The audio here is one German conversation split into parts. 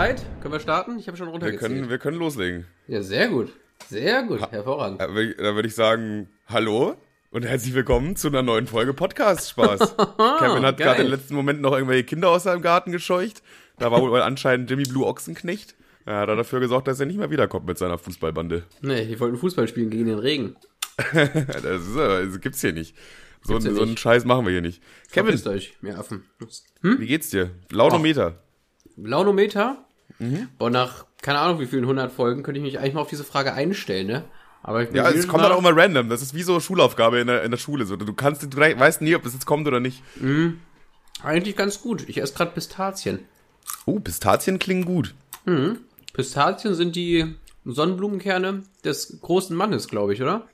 bereit? Können wir starten? Ich habe schon Wir runtergezählt. können, wir können loslegen. Ja, sehr gut. Sehr gut. Hervorragend. Da würde ich, sagen, hallo und herzlich willkommen zu einer neuen Folge Podcast Spaß. Kevin hat gerade im letzten Moment noch irgendwelche Kinder aus seinem Garten gescheucht. Da war wohl anscheinend Jimmy Blue Ochsenknecht. Er hat dafür gesorgt, dass er nicht mehr wiederkommt mit seiner Fußballbande. Nee, die wollten Fußball spielen gegen den Regen. Das, ist, äh, das gibt's hier nicht. So, Gibt's hier so einen. Scheiß machen wir hier nicht. Kevin, Verpisst euch, ihr Affen. Hm? wie geht's dir? Launometer. Launometer? Mhm. Boah, nach keine Ahnung wie vielen 100 Folgen könnte ich mich eigentlich mal auf diese Frage einstellen, ne? Aber ich bin Ja, es kommt dann auch immer random. Das ist wie so Schulaufgabe in der, in der Schule. So, du kannst, du weißt nie, ob es jetzt kommt oder nicht. Eigentlich ganz gut. Ich esse gerade Pistazien. Oh, Pistazien klingen gut. Pistazien sind die Sonnenblumenkerne des großen Mannes, glaube ich, oder?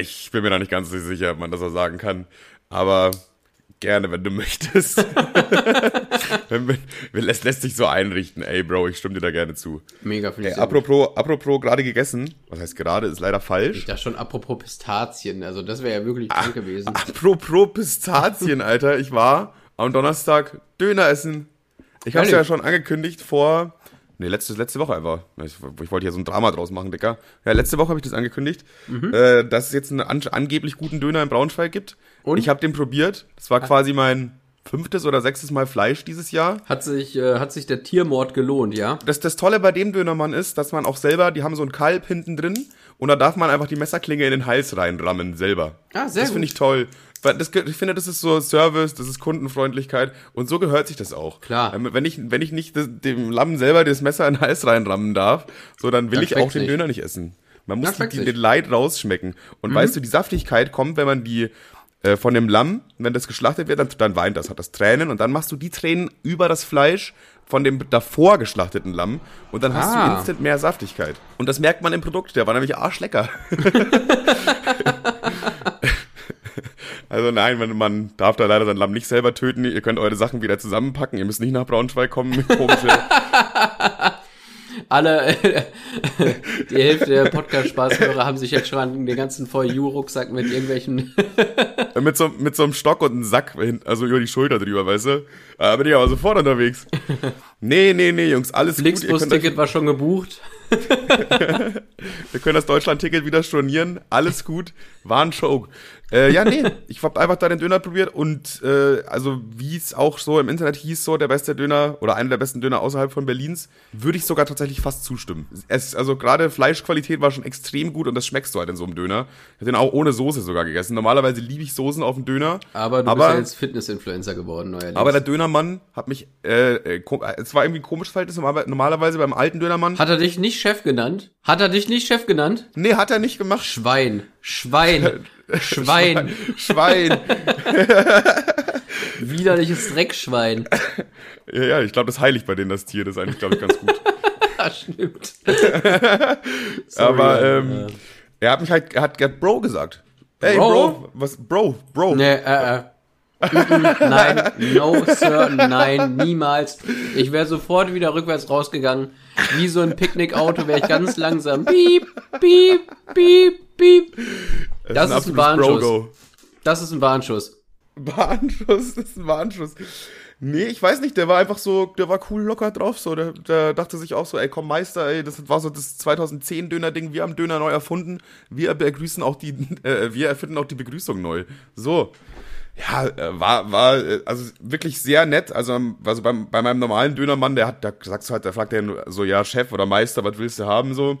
Ich bin mir da nicht ganz so sicher, ob man das so sagen kann. Aber gerne, wenn du möchtest. wenn, lässt, sich so einrichten. Ey, Bro, ich stimme dir da gerne zu. Mega finde ich Ey, apropos, apropos gerade gegessen. Was heißt gerade? Ist leider falsch. Ich dachte schon, apropos Pistazien, also das wäre ja wirklich krank gewesen. Apropos Pistazien, Alter. Ich war am Donnerstag Döner essen. Ich hab's Ehrlich? ja schon angekündigt vor. Nee, letzte, letzte Woche einfach. Ich, ich wollte ja so ein Drama draus machen, Dicker. Ja, letzte Woche habe ich das angekündigt, äh, dass es jetzt einen an, angeblich guten Döner in Braunschweig gibt. Und? Ich habe den probiert. Das war quasi mein fünftes oder sechstes Mal Fleisch dieses Jahr. Hat sich, äh, hat sich der Tiermord gelohnt, ja? Das, das Tolle bei dem Dönermann ist, dass man auch selber, die haben so ein Kalb hinten drin und da darf man einfach die Messerklinge in den Hals reinrammen selber. Ah, sehr das finde ich toll. Das, ich finde, das ist so Service, das ist Kundenfreundlichkeit und so gehört sich das auch. Klar. Ähm, Wenn ich, wenn ich nicht das, dem Lamm selber das Messer in den Hals reinrammen darf, so dann will Dann ich auch den nicht. Döner nicht essen. Man muss die, die. Mhm. den Leid rausschmecken. Und weißt du, die Saftigkeit kommt, wenn man die äh, von dem Lamm, wenn das geschlachtet wird, dann, dann weint das, hat das Tränen und dann machst du die Tränen über das Fleisch von dem davor geschlachteten Lamm und dann hast Ah. du instant mehr Saftigkeit. Und das merkt man im Produkt, der war nämlich arschlecker. Also nein, man, man darf da leider sein Lamm nicht selber töten. Ihr könnt eure Sachen wieder zusammenpacken. Ihr müsst nicht nach Braunschweig kommen mit komische. Alle, die Hälfte der Podcast-Spaßhörer haben sich jetzt schon den ganzen For You-Rucksack mit irgendwelchen. mit, so, mit so einem Stock und einem Sack, also über die Schulter drüber, weißt du? Da bin ich aber sofort unterwegs. Nee, nee, nee, Jungs, alles euch, Flixbus-Ticket war schon gebucht. ihr könnt das Deutschland-Ticket wieder stornieren. Alles gut. War ein Joke. Äh, ja, nee, ich hab einfach da den Döner probiert und äh, also wie es auch so im Internet hieß, so der beste Döner oder einer der besten Döner außerhalb von Berlins, würde ich sogar tatsächlich fast zustimmen. Es, also gerade Fleischqualität war schon extrem gut und das schmeckst du halt in so einem Döner. Ich hab den auch ohne Soße sogar gegessen. Normalerweise liebe ich Soßen auf dem Döner. Aber du aber, bist ja jetzt Fitness-Influencer geworden, neuerdings. aber der Dönermann hat mich, äh, äh, es war irgendwie ein komisches Verhältnis. Normalerweise beim alten Dönermann. Hat er dich nicht Chef genannt? Hat er dich nicht Chef genannt? nee, hat er nicht gemacht. Schwein. Schwein. Schwein. Schwein. Widerliches Dreckschwein. ja, ja, ich glaube, das ist heilig bei denen, das Tier. Das ist eigentlich, glaube ich, ganz gut. Ja, stimmt. Aber ja, ähm, er hat mich halt, er hat, er hat Bro gesagt. Hey, Bro? Bro, was, Bro, Bro. Nee, äh, äh. Mhm, Nein, no, Sir, nein, niemals. Ich wäre sofort wieder rückwärts rausgegangen. Wie so ein Picknickauto wäre ich ganz langsam. Piep, piep, piep, piep. Das ist ein Warnschuss. Das ist ein Warnschuss. Warnschuss, das ist ein Warnschuss. Nee, ich weiß nicht, der war einfach so, der war cool locker drauf, so, der, der dachte sich auch so, ey, komm Meister, ey, das war so das 2010 Döner-Ding, wir haben Döner neu erfunden, wir begrüßen auch die, äh, wir erfinden auch die Begrüßung neu. So. Ja, äh, war, war, äh, also wirklich sehr nett, also, also beim, bei meinem normalen Dönermann, der hat, da sagst du halt, der fragt der so, ja, Chef oder Meister, was willst du haben, so.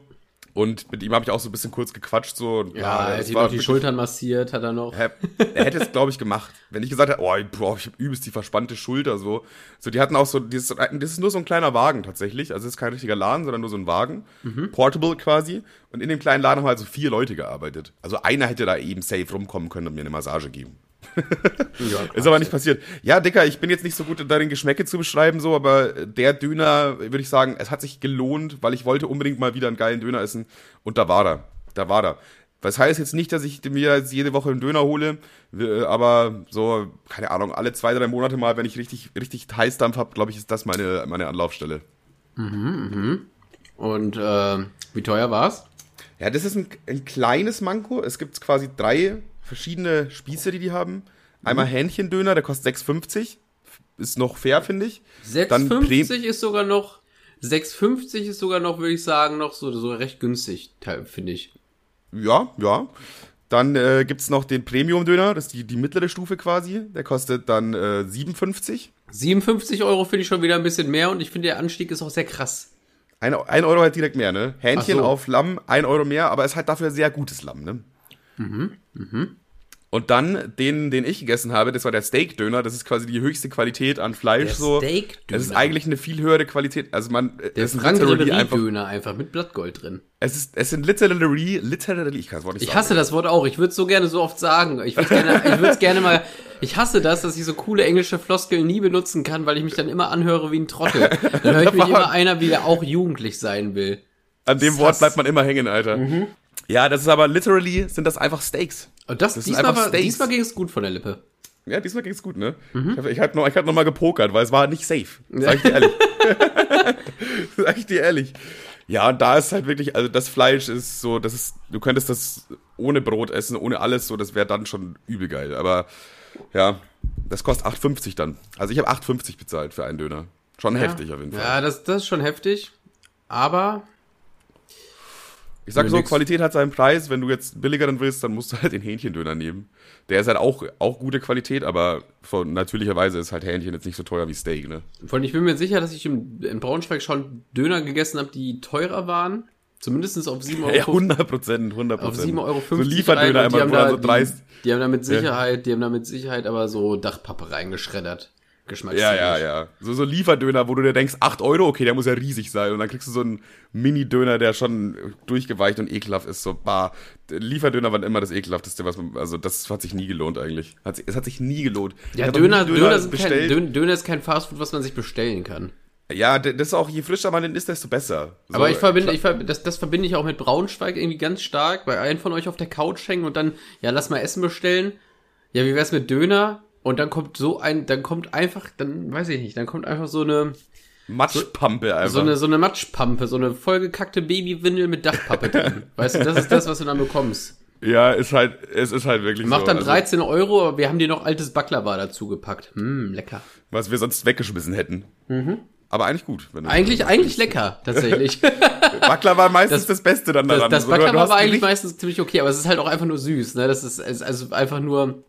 Und mit ihm habe ich auch so ein bisschen kurz gequatscht, so. und Ja, er hat ihm die Schultern massiert, hat er noch. Hä? Er hätte es, glaube ich, gemacht. Wenn ich gesagt hätte, oh, boah, ich habe übelst die verspannte Schulter, so. So, die hatten auch so, dieses, das ist nur so ein kleiner Wagen tatsächlich. Also, es ist kein richtiger Laden, sondern nur so ein Wagen. Portable quasi. Und in dem kleinen Laden haben halt so vier Leute gearbeitet. Also, einer hätte da eben safe rumkommen können und mir eine Massage geben. Ja, Ist aber nicht passiert. Ja, Dicker, ich bin jetzt nicht so gut darin, Geschmäcke zu beschreiben, so, aber der Döner, würde ich sagen, es hat sich gelohnt, weil ich wollte unbedingt mal wieder einen geilen Döner essen. Und da war er. Da war er. Das heißt jetzt nicht, dass ich mir jetzt jede Woche einen Döner hole, äh, aber so, keine Ahnung, alle zwei, drei Monate mal, wenn ich richtig, richtig Heißdampf habe, glaube ich, ist das meine, meine Anlaufstelle. Und äh, wie teuer war's? Ja, das ist ein, ein kleines Manko. Es gibt quasi drei verschiedene Spieße, die die haben. Einmal Hähnchendöner, der kostet 6,50. Ist noch fair, finde ich. Dann Prem- 6,50 ist sogar noch 6,50 ist sogar noch, würde ich sagen, noch so, so recht günstig, finde ich. Ja, ja. Dann äh, gibt noch den Premium-Döner, das ist die, die mittlere Stufe quasi. Der kostet dann äh, 57. 57 Euro finde ich schon wieder ein bisschen mehr und ich finde, der Anstieg ist auch sehr krass. Ein, ein Euro halt direkt mehr, ne? Hähnchen so. auf Lamm, ein Euro mehr, aber es ist halt dafür sehr gutes Lamm, ne? Mhm, mhm. Und dann den, den ich gegessen habe, das war der Steak-Döner. Das ist quasi die höchste Qualität an Fleisch. Der so. Steak-Döner. Es ist eigentlich eine viel höhere Qualität. Also man, der ist Frank Döner einfach mit Blattgold drin. Es ist, es sind literally, literally, ich kann das Wort nicht sagen. Ich hasse das Wort auch. Ich würde es so gerne so oft sagen. Ich würde gerne, ich würde es gerne mal, ich hasse das, dass ich so coole englische Floskeln nie benutzen kann, weil ich mich dann immer anhöre wie ein Trottel. Dann höre ich mich immer einer, wie der auch jugendlich sein will. An dem Wort bleibt man immer hängen, Alter. Mhm. Ja, das ist aber literally, sind das einfach Steaks. Und das, das diesmal, war, diesmal ging es gut von der Lippe. Ja, diesmal ging es gut, ne? Mhm. Ich, ich hatte noch, ich hab noch mal gepokert, weil es war nicht safe. Sag ich dir ehrlich. sag ich dir ehrlich. Ja, und da ist halt wirklich, also das Fleisch ist so, das ist, du könntest das ohne Brot essen, ohne alles, so, das wäre dann schon übel geil. Aber ja, das kostet 8,50 dann. Also ich habe 8,50 bezahlt für einen Döner. Schon ja. heftig auf jeden Fall. Ja, das, das ist schon heftig. Aber ich sag so, nix. Qualität hat seinen Preis. Wenn du jetzt billigeren willst, dann musst du halt den Hähnchendöner nehmen. Der ist halt auch, auch gute Qualität, aber von natürlicherweise ist halt Hähnchen jetzt nicht so teuer wie Steak, ne? Vor allem, ich bin mir sicher, dass ich im, in Braunschweig schon Döner gegessen habe, die teurer waren. Zumindest auf 7 Euro. Ja, 100 Prozent, 100 Auf 7,50 Euro. So Lieferdöner immer, wo so dreist. Die, die haben da mit Sicherheit, ja. die haben da mit Sicherheit aber so Dachpappe reingeschreddert. Geschmackstechnisch. Ja, ja, ja. So, so Lieferdöner, wo du dir denkst, 8 Euro, okay, der muss ja riesig sein. Und dann kriegst du so einen Mini-Döner, der schon durchgeweicht und ekelhaft ist. So, bah. Lieferdöner waren immer das ekelhafteste, was man, also das hat sich nie gelohnt eigentlich. Hat, es hat sich nie gelohnt. Ja, Döner, Döner, Döner, kein, Döner ist kein Fastfood, was man sich bestellen kann. Ja, das ist auch, je frischer man den isst, desto besser. So, Aber ich verbinde, ich verbinde, das, das verbinde ich auch mit Braunschweig irgendwie ganz stark, bei einem von euch auf der Couch hängen und dann, ja, lass mal Essen bestellen. Ja, wie wär's mit Döner? Und dann kommt so ein, dann kommt einfach, dann weiß ich nicht, dann kommt einfach so eine Matschpampe einfach. So eine, so eine Matschpampe, so eine vollgekackte Babywindel mit Dachpappe drin. weißt du, das ist das, was du dann bekommst. Ja, ist halt, es ist halt wirklich Macht so. Dann 13 also, Euro, aber wir haben dir noch altes Baklava dazu gepackt. Hm, lecker. Was wir sonst weggeschmissen hätten. Mhm. Aber eigentlich gut. eigentlich, eigentlich lecker, tatsächlich. Baklava meistens das, das Beste dann daran. Das, das Baklava war eigentlich meistens ziemlich okay, aber es ist halt auch einfach nur süß, ne? Das ist also einfach nur,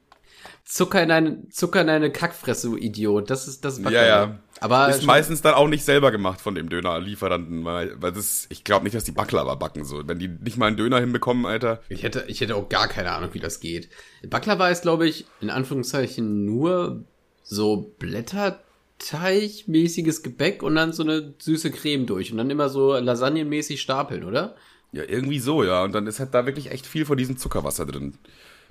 Zucker in eine, Zucker in eine Kackfresse, du Idiot. Das ist, das ist Ja, ja. Aber ist meistens dann auch nicht selber gemacht von dem Dönerlieferanten, weil, weil das, ich glaube nicht, dass die Baklava backen so. Wenn die nicht mal einen Döner hinbekommen, Alter. Ich hätte, ich hätte auch gar keine Ahnung, wie das geht. Baklava ist, glaube ich, in Anführungszeichen nur so Blätterteig-mäßiges Gebäck und dann so eine süße Creme durch und dann immer so lasagnenmäßig stapeln, oder? Ja, irgendwie so, ja. Und dann ist halt da wirklich echt viel von diesem Zuckerwasser drin.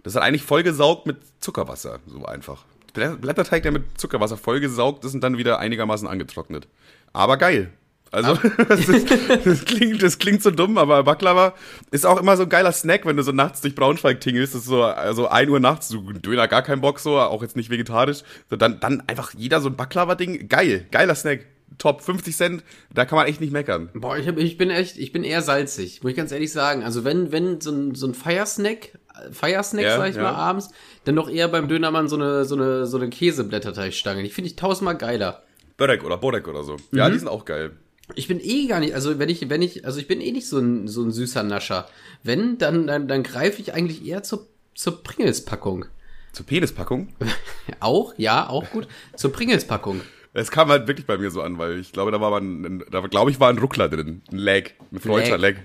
Das ist halt eigentlich vollgesaugt mit Zuckerwasser, so einfach. Blätterteig, der mit Zuckerwasser vollgesaugt ist und dann wieder einigermaßen angetrocknet. Aber geil. Also, ah. das, ist, das, klingt, das klingt so dumm, aber Baklava ist auch immer so ein geiler Snack, wenn du so nachts durch Braunschweig tingelst. Das ist so also 1 Uhr nachts, so Döner gar kein Bock, so, auch jetzt nicht vegetarisch. So, dann, dann einfach jeder so ein Baklava-Ding. Geil, geiler Snack. Top, 50 Cent, da kann man echt nicht meckern. Boah, ich, hab, ich bin echt, ich bin eher salzig, muss ich ganz ehrlich sagen. Also wenn, wenn so ein, so ein Feiersnack Feiersnack, ja, sag ich ja. mal, abends, dann doch eher beim Dönermann so eine, so eine, so eine Käseblätterteigstange. Die finde ich tausendmal geiler. Börek oder Borek oder so. Mhm. Ja, die sind auch geil. Ich bin eh gar nicht, also wenn ich, wenn ich, also ich bin eh nicht so ein, so ein süßer Nascher. Wenn, dann, dann, dann greife ich eigentlich eher zur, zur Pringles-Packung. Zur Penispackung? auch, ja, auch gut. Zur Pringles-Packung. Es kam halt wirklich bei mir so an, weil ich glaube, da war man, da glaube ich, war ein Ruckler drin. Ein Lag. Ein freudscher Lag. Lag.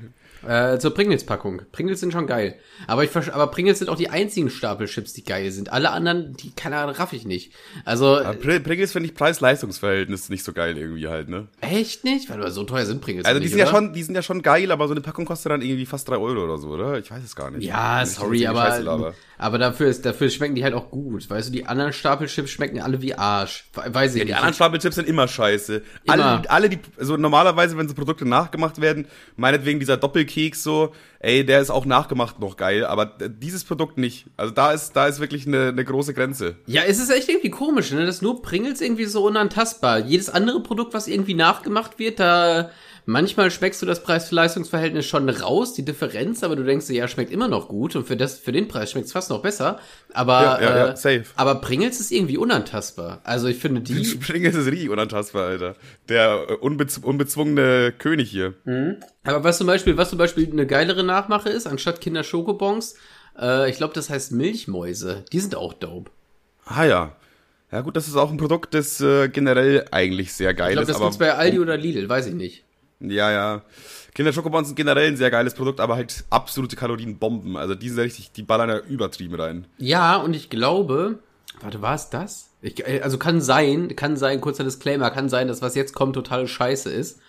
Äh, zur Pringles-Packung. Pringles sind schon geil. Aber, ich, aber Pringles sind auch die einzigen Stapelchips, die geil sind. Alle anderen, die, keine Ahnung, raff ich nicht. Also. Aber Pringles finde ich Preis-Leistungs-Verhältnis nicht so geil irgendwie halt, ne? Echt nicht? Weil so teuer sind Pringles Also die nicht, sind oder? ja schon, die sind ja schon geil, aber so eine Packung kostet dann irgendwie fast drei Euro oder so, oder? Ich weiß es gar nicht. Ja, sorry, aber, aber dafür ist, dafür schmecken die halt auch gut. Weißt du, die anderen Stapelchips schmecken alle wie Arsch. Weiß ich ja, nicht. Die anderen Stapelchips sind immer scheiße. Immer. Alle, alle die, also normalerweise, wenn so Produkte nachgemacht werden, meinetwegen dieser Doppel Vanillekeks so, ey, der ist auch nachgemacht noch geil, aber dieses Produkt nicht. Also da ist, da ist wirklich eine, eine große Grenze. Ja, es ist echt irgendwie komisch, ne? Das nur Pringles irgendwie so unantastbar. Jedes andere Produkt, was irgendwie nachgemacht wird, da manchmal schmeckst du das Preis-Leistungs-Verhältnis schon raus, die Differenz, aber du denkst dir, ja, schmeckt immer noch gut und für das, für den Preis schmeckt es fast noch besser. Aber, Ja, ja, ja, äh, safe. aber Pringles ist irgendwie unantastbar. Also ich finde die, Pringles ist richtig unantastbar, Alter. Der äh, unbez unbezwungene König hier. aber was zum Beispiel, was zum Beispiel eine geilere Nachmache ist, anstatt Kinder Schokobons, äh, ich glaube, das heißt Milchmäuse. Die sind auch dope. Ah ja. Ja gut, das ist auch ein Produkt, das äh, generell eigentlich sehr geil Ich glaube, ist. das aber gibt's bei Aldi oder Lidl, weiß ich nicht. Ja, ja. Kinder Schokobons sind generell ein sehr geiles Produkt, aber halt absolute Kalorienbomben. Also die sind richtig, die ballern ja übertrieben rein. Ja, und ich glaube, warte, war es das? Ich, äh, also kann sein, kann sein, kurzer Disclaimer, kann sein, dass was jetzt kommt total scheiße ist.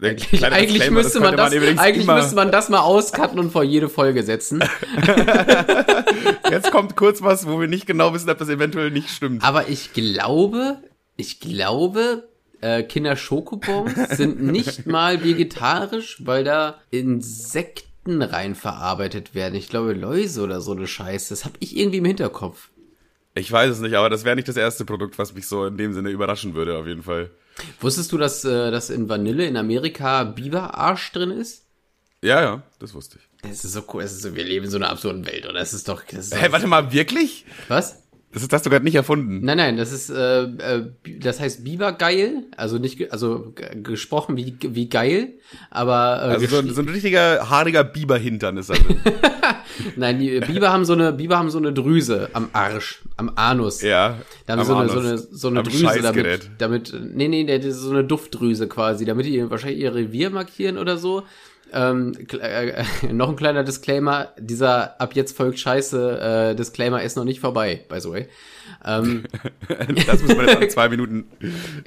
Eigentlich, eigentlich müsste man das, übrigens eigentlich müsste man das mal auscutten und vor jede Folge setzen. Jetzt kommt kurz was, wo wir nicht genau wissen, ob das eventuell nicht stimmt. Aber ich glaube, ich glaube, äh, Kinder Schokobons sind nicht mal vegetarisch, weil da Insekten rein verarbeitet werden. Ich glaube Läuse oder so eine Scheiße. Das habe ich irgendwie im Hinterkopf. Ich weiß es nicht, aber das wäre nicht das erste Produkt, was mich so in dem Sinne überraschen würde, auf jeden Fall. Wusstest du, dass, äh, dass in Vanille in Amerika Biberarsch drin ist? Ja, ja, das wusste ich. Es ist so cool, es ist so, wir leben in so einer absurden Welt, oder? Es ist doch, das ist doch, warte mal, wirklich? was? Das ist das du gerade nicht erfunden. Nein, nein, das ist, äh, äh, das heißt Bibergeil, also nicht, also gesprochen wie, wie geil, aber, äh, Also so, ein- so ein richtiger haariger Biberhintern ist da drin. nein, die Biber haben so eine, Biber haben so eine Drüse am Arsch, am Anus. ja. Da haben am so eine, so eine, so eine Am Drüse damit, damit, nee, nee, ist so eine Duftdrüse quasi, damit die wahrscheinlich ihr Revier markieren oder so. Ähm, äh, noch ein kleiner Disclaimer, dieser ab jetzt folgt Scheiße äh, Disclaimer ist noch nicht vorbei, by the way. Ähm, Das muss man jetzt in zwei Minuten.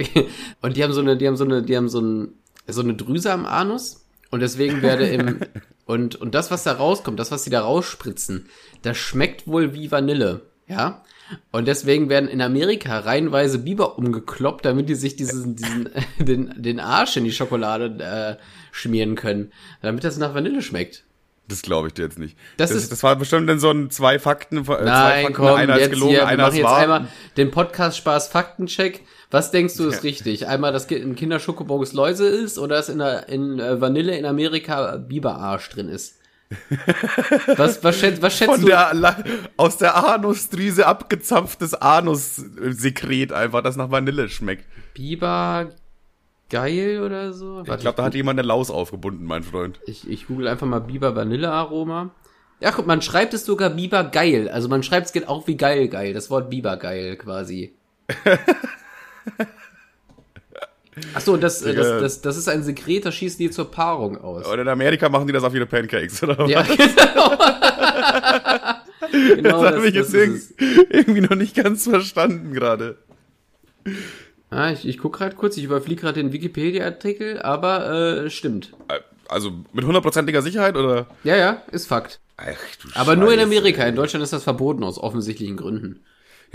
und die haben so eine, die haben so eine, die haben so, ein, so eine Drüse am Anus und deswegen werde im und und das, was da rauskommt, das, was sie da rausspritzen, das schmeckt wohl wie Vanille, ja. Und deswegen werden in Amerika reihenweise Biber umgekloppt, damit die sich diesen, diesen den, den Arsch in die Schokolade äh, schmieren können, damit das nach Vanille schmeckt. Das glaube ich dir jetzt nicht. Das Das, ist- das, war bestimmt dann so ein zwei Fakten, äh, zwei Nein, Fakten, komm, einer ist jetzt gelogen, hier, wir einer machen ist jetzt wahr. einmal den Podcast Spaß Faktencheck. Was denkst du ist richtig? Einmal, dass in Kinder Schokobons Läuse ist oder dass in, der, in äh, Vanille in Amerika Biberarsch drin ist? Was, was, schätzt, was schätzt Von du? der, aus der Anusdrüse abgezapftes Anussekret einfach, das nach Vanille schmeckt. Biber geil oder so? Ich glaube, da hat jemand eine Laus aufgebunden, mein Freund. ich, ich google einfach mal Biber Vanille Aroma. Ja, guck, man schreibt es sogar Biber geil. Also man schreibt es geht auch wie geil geil. Das Wort Biber geil quasi. Ach so, das, äh, das, das, das ist ein Sekret, das schießen die zur Paarung aus. Und in Amerika machen die das auf ihre Pancakes, oder was? Ja, genau. genau das das, habe ich jetzt irgendwie noch nicht ganz verstanden gerade. Ah, ich, ich gucke gerade kurz, ich überfliege gerade den Wikipedia-Artikel, aber äh, stimmt. Also mit hundertprozentiger Sicherheit, oder? Ja, ja, ist Fakt. Ach, Aber nur in Scheiße. Amerika. In Deutschland ist das verboten aus offensichtlichen Gründen.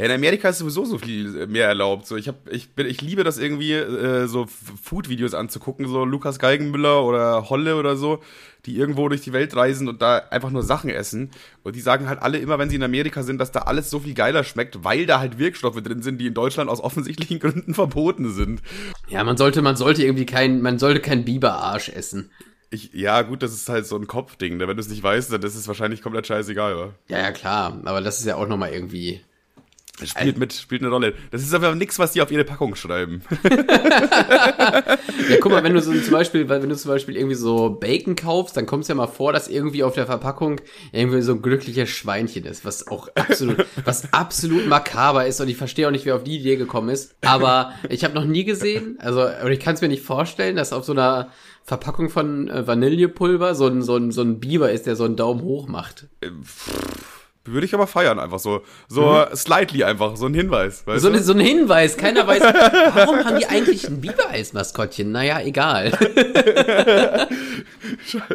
Ja, in Amerika ist sowieso so viel mehr erlaubt. So, ich hab, ich bin, ich liebe das irgendwie, äh, so Food-Videos anzugucken, so Lukas Geigenmüller oder Holle oder so, die irgendwo durch die Welt reisen und da einfach nur Sachen essen. Und die sagen halt alle immer, wenn sie in Amerika sind, dass da alles so viel geiler schmeckt, weil da halt Wirkstoffe drin sind, die in Deutschland aus offensichtlichen Gründen verboten sind. Ja, man sollte, man sollte irgendwie kein, man sollte kein Biberarsch essen. Ich, ja, gut, das ist halt so ein Kopfding. ne? Wenn du es nicht weißt, dann ist es wahrscheinlich komplett scheißegal, wa? Ja, ja, klar. Aber das ist ja auch nochmal irgendwie. Das Spielt mit, spielt eine Rolle. Das ist aber nichts, was die auf ihre Packung schreiben. Ja, guck mal, wenn du so zum Beispiel, wenn du zum Beispiel irgendwie so Bacon kaufst, dann kommt es ja mal vor, dass irgendwie auf der Verpackung irgendwie so ein glückliches Schweinchen ist, was auch absolut, was absolut makaber ist und ich verstehe auch nicht, wer auf die Idee gekommen ist. Aber ich habe noch nie gesehen, also und ich kann es mir nicht vorstellen, dass auf so einer Verpackung von äh, Vanillepulver so ein, so, ein, so ein Biber ist, der so einen Daumen hoch macht. Würde ich aber feiern, einfach so. So slightly einfach, so ein Hinweis. So, ne, so ein Hinweis, keiner weiß, warum haben die eigentlich ein Biber als Maskottchen? Naja, egal.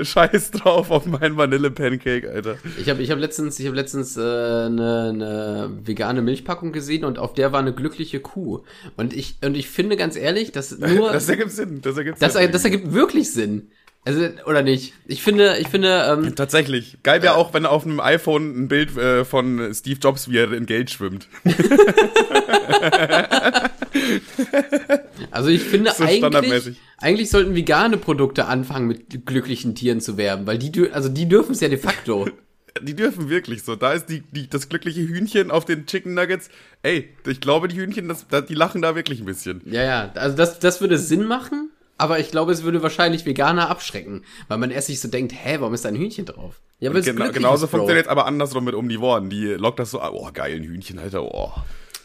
Scheiß drauf auf meinen Vanille-Pancake, Alter. Ich habe ich hab letztens, ich hab letztens äh, eine, eine vegane Milchpackung gesehen und auf der war eine glückliche Kuh. Und ich, und ich finde ganz ehrlich, dass nur. Das ergibt Sinn, das ergibt das, Sinn. das ergibt wirklich Sinn. Also, oder nicht? Ich finde, ich finde, ähm, Tatsächlich. Geil wäre auch, wenn auf einem iPhone ein Bild äh, von Steve Jobs, wie er in Geld schwimmt. also ich finde So eigentlich, eigentlich sollten vegane Produkte anfangen mit glücklichen Tieren zu werben, weil die, also die dürfen es ja de facto. Die dürfen wirklich so. Da ist die, die, das glückliche Hühnchen auf den Chicken Nuggets. Ey, ich glaube, die Hühnchen, das, da- die lachen da wirklich ein bisschen. Ja, ja, also das, das würde Sinn machen, aber ich glaube, es würde wahrscheinlich Veganer abschrecken, weil man erst sich so denkt, hä, warum ist da ein Hühnchen drauf? Ja, weil es Genau, genauso funktioniert es aber andersrum mit um die Worten. Die lockt das so, ah, oh, geil, ein Hühnchen, Alter, oh.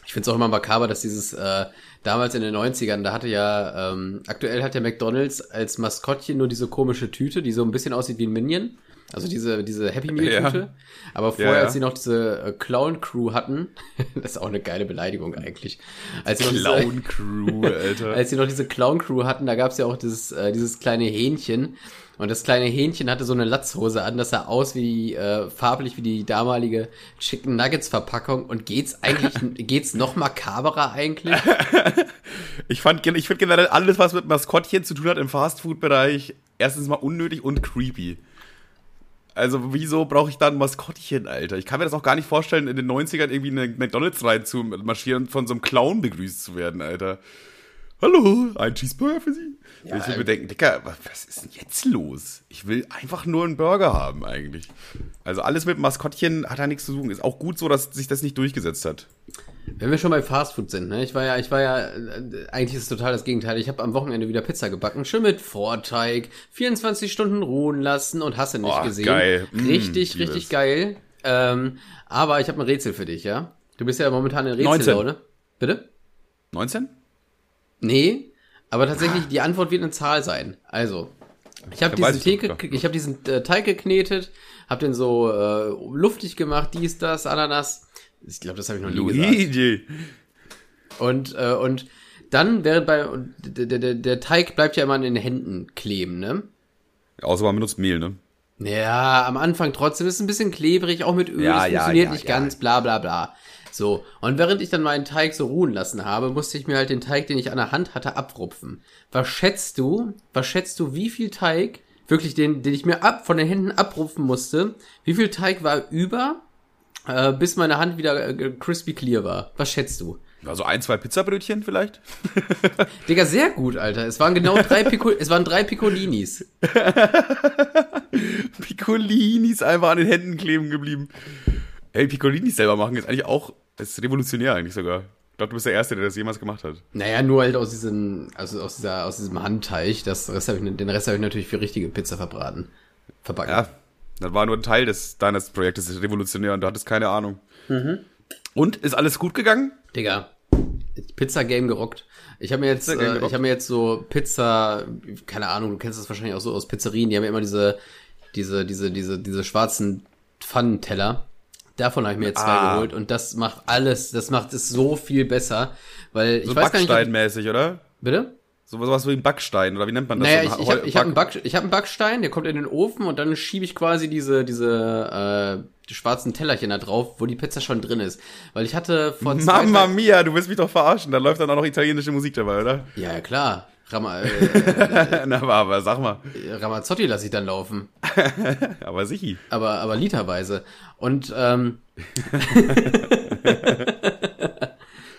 Ich finde es auch immer makaber, dass dieses, äh, damals in den 90ern, da hatte ja, ähm, aktuell hat der McDonalds als Maskottchen nur diese komische Tüte, die so ein bisschen aussieht wie ein Minion. Also diese, diese Happy Meal Tüte. Ja. Aber vorher, ja. als sie noch diese äh, Clown Crew hatten, das ist auch eine geile Beleidigung eigentlich. Als sie noch diese- Clown Crew, Alter. als sie noch diese Clown Crew hatten, da gab's ja auch dieses, äh, dieses kleine Hähnchen. Und das kleine Hähnchen hatte so eine Latzhose an, das sah aus wie äh, farblich wie die damalige Chicken Nuggets Verpackung. Und geht's eigentlich, geht's noch makaberer eigentlich? Ich fand, ich finde generell alles, was mit Maskottchen zu tun hat im Fastfood-Bereich, erstens mal unnötig und creepy. Also, wieso brauche ich da ein Maskottchen, Alter? Ich kann mir das auch gar nicht vorstellen, in den 90ern irgendwie in eine McDonalds rein zu marschieren und von so einem Clown begrüßt zu werden, Alter. Hallo, ein Cheeseburger für Sie? Ja, ich würde mir denken, Dicker, was, was ist denn jetzt los? Ich will einfach nur einen Burger haben, eigentlich. Also, alles mit Maskottchen hat da nichts zu suchen. Ist auch gut so, dass sich das nicht durchgesetzt hat. Wenn wir schon bei Fastfood sind, ne? Ich war ja, ich war ja, äh, eigentlich ist es total das Gegenteil. Ich habe am Wochenende wieder Pizza gebacken, schön mit Vorteig, 24 Stunden ruhen lassen und hasse nicht Oh, gesehen. geil. Mm, Richtig, liebe richtig geil. Ähm, aber ich habe ein Rätsel für dich, ja? Du bist ja momentan in 19. Rätsellaune. Bitte? 19? Nee, aber tatsächlich, die Antwort wird eine Zahl sein. Also, ich habe diesen, ich klar. ich hab diesen äh, Teig geknetet, habe den so äh, luftig gemacht, dies, das, Ananas. Ich glaube, das habe ich noch nie gesagt. Luigi. Und, äh, und dann, während bei, der, der, der- Teig bleibt ja immer in den Händen kleben, ne? Außer man benutzt Mehl, ne? Ja, am Anfang trotzdem ist es ein bisschen klebrig, auch mit Öl, Ja, es ja, funktioniert ja, nicht ganz, bla bla bla. So, und während ich dann meinen Teig so ruhen lassen habe, musste ich mir halt den Teig, den ich an der Hand hatte, abrupfen. Was schätzt du, was schätzt du, wie viel Teig, wirklich den, den ich mir ab, von den Händen abrupfen musste, wie viel Teig war über, äh, bis meine Hand wieder äh, crispy clear war? Was schätzt du? Also ein, zwei Pizzabrötchen vielleicht? Digga, sehr gut, Alter. Es waren genau drei Pico es waren drei Piccolinis. Piccolinis einfach an den Händen kleben geblieben. Ey, Piccolinis selber machen ist eigentlich auch, ist revolutionär eigentlich sogar. Ich glaube, du bist der Erste, der das jemals gemacht hat. Naja, nur halt aus diesem, also aus dieser, aus diesem Handteig. Das Rest hab ich, den Rest habe ich natürlich für richtige Pizza verbraten. Verbacken. Ja, das war nur ein Teil des, deines Projektes, das ist revolutionär und du hattest keine Ahnung. Und, ist alles gut gegangen? Digga. Pizza Game gerockt. Ich habe mir jetzt, Pizza Game äh, ich habe mir jetzt so Pizza, keine Ahnung, du kennst das wahrscheinlich auch so aus Pizzerien, die haben ja immer diese, diese, diese, diese, diese schwarzen Pfannenteller. Davon habe ich mir jetzt zwei Ah. geholt und das macht alles, das macht es so viel besser, weil So ich weiß gar nicht, ob- Backsteinmäßig, oder? bitte? So was wie ein Backstein, oder wie nennt man das? Naja, so ich, ich habe ich hab einen, Back- ich hab einen Backstein, der kommt in den Ofen und dann schiebe ich quasi diese, diese äh, die schwarzen Tellerchen da drauf, wo die Pizza schon drin ist. Weil ich hatte vor zwei Mamma mia, du willst mich doch verarschen. Da läuft dann auch noch italienische Musik dabei, oder? Ja, ja, klar. Rama, äh, Na, aber, aber sag mal. Ramazzotti lasse ich dann laufen. Aber sichi. Aber, aber literweise. Und ähm,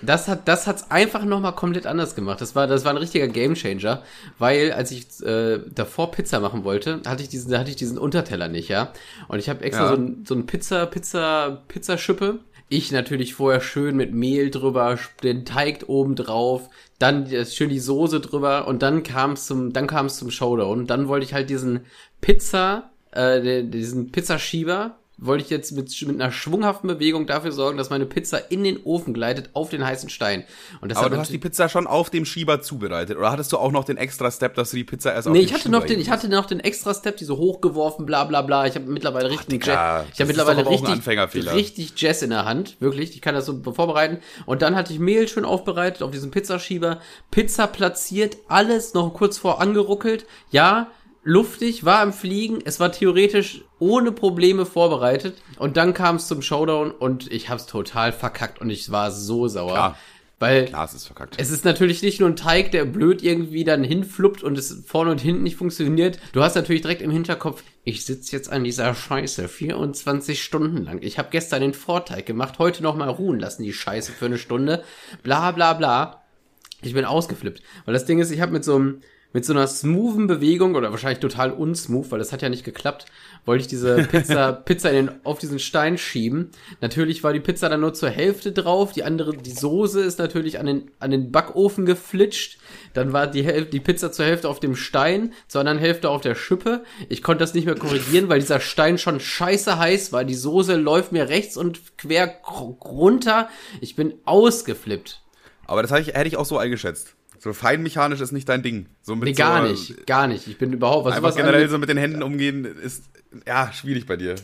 das hat das hat's einfach noch mal komplett anders gemacht. Das war das war ein richtiger Gamechanger, weil als ich äh, davor Pizza machen wollte, hatte ich diesen da hatte ich diesen Unterteller nicht, ja. Und ich habe extra Ja. so ein so ein Pizza Pizza Pizzaschippe. Ich natürlich vorher schön mit Mehl drüber, den Teig oben drauf, dann schön die Soße drüber und dann kam es zum dann kam es zum Showdown. Dann wollte ich halt diesen Pizza äh, diesen Pizzaschieber wollte ich jetzt mit, mit einer schwunghaften Bewegung dafür sorgen, dass meine Pizza in den Ofen gleitet auf den heißen Stein. Und das Aber du hast die Pizza schon auf dem Schieber zubereitet. Oder hattest du auch noch den extra Step, dass du die Pizza erst auf Nee, den ich hatte Schieber noch den, ich hatte noch den extra Step, die so hochgeworfen, bla bla bla. Ich habe mittlerweile richtig Digga, Jazz, ich habe mittlerweile richtig, richtig Jazz in der Hand, wirklich. Ich kann das so vorbereiten. Und dann hatte ich Mehl schön aufbereitet auf diesem Pizzaschieber, Pizza platziert, alles noch kurz vor angeruckelt. Ja, luftig, war am Fliegen. Es war theoretisch ohne Probleme vorbereitet. Und dann kam es zum Showdown und ich hab's total verkackt und ich war so sauer. Klar. Weil Klar, es ist verkackt. es ist natürlich nicht nur ein Teig, der blöd irgendwie dann hinfluppt und es vorne und hinten nicht funktioniert. Du hast natürlich direkt im Hinterkopf, ich sitze jetzt an dieser Scheiße 24 Stunden lang. Ich habe gestern den Vorteig gemacht, heute noch mal ruhen lassen, die Scheiße für eine Stunde. Bla bla bla. Ich bin ausgeflippt. Weil das Ding ist, ich habe mit so einem mit so einer smoothen Bewegung oder wahrscheinlich total unsmooth, weil das hat ja nicht geklappt, wollte ich diese Pizza, Pizza in den, auf diesen Stein schieben. Natürlich war die Pizza dann nur zur Hälfte drauf, die andere, die Soße ist natürlich an den, an den Backofen geflitscht. Dann war die, Häl- die Pizza zur Hälfte auf dem Stein, zur anderen Hälfte auf der Schippe. Ich konnte das nicht mehr korrigieren, weil dieser Stein schon scheiße heiß war. Die Soße läuft mir rechts und quer runter. Ich bin ausgeflippt. Aber das hätte ich auch so eingeschätzt. So feinmechanisch ist nicht dein Ding. So mit Nee, gar so, nicht, gar nicht. Ich bin überhaupt, was Einfach generell angeht- so mit den Händen umgehen ist, ja, schwierig bei dir.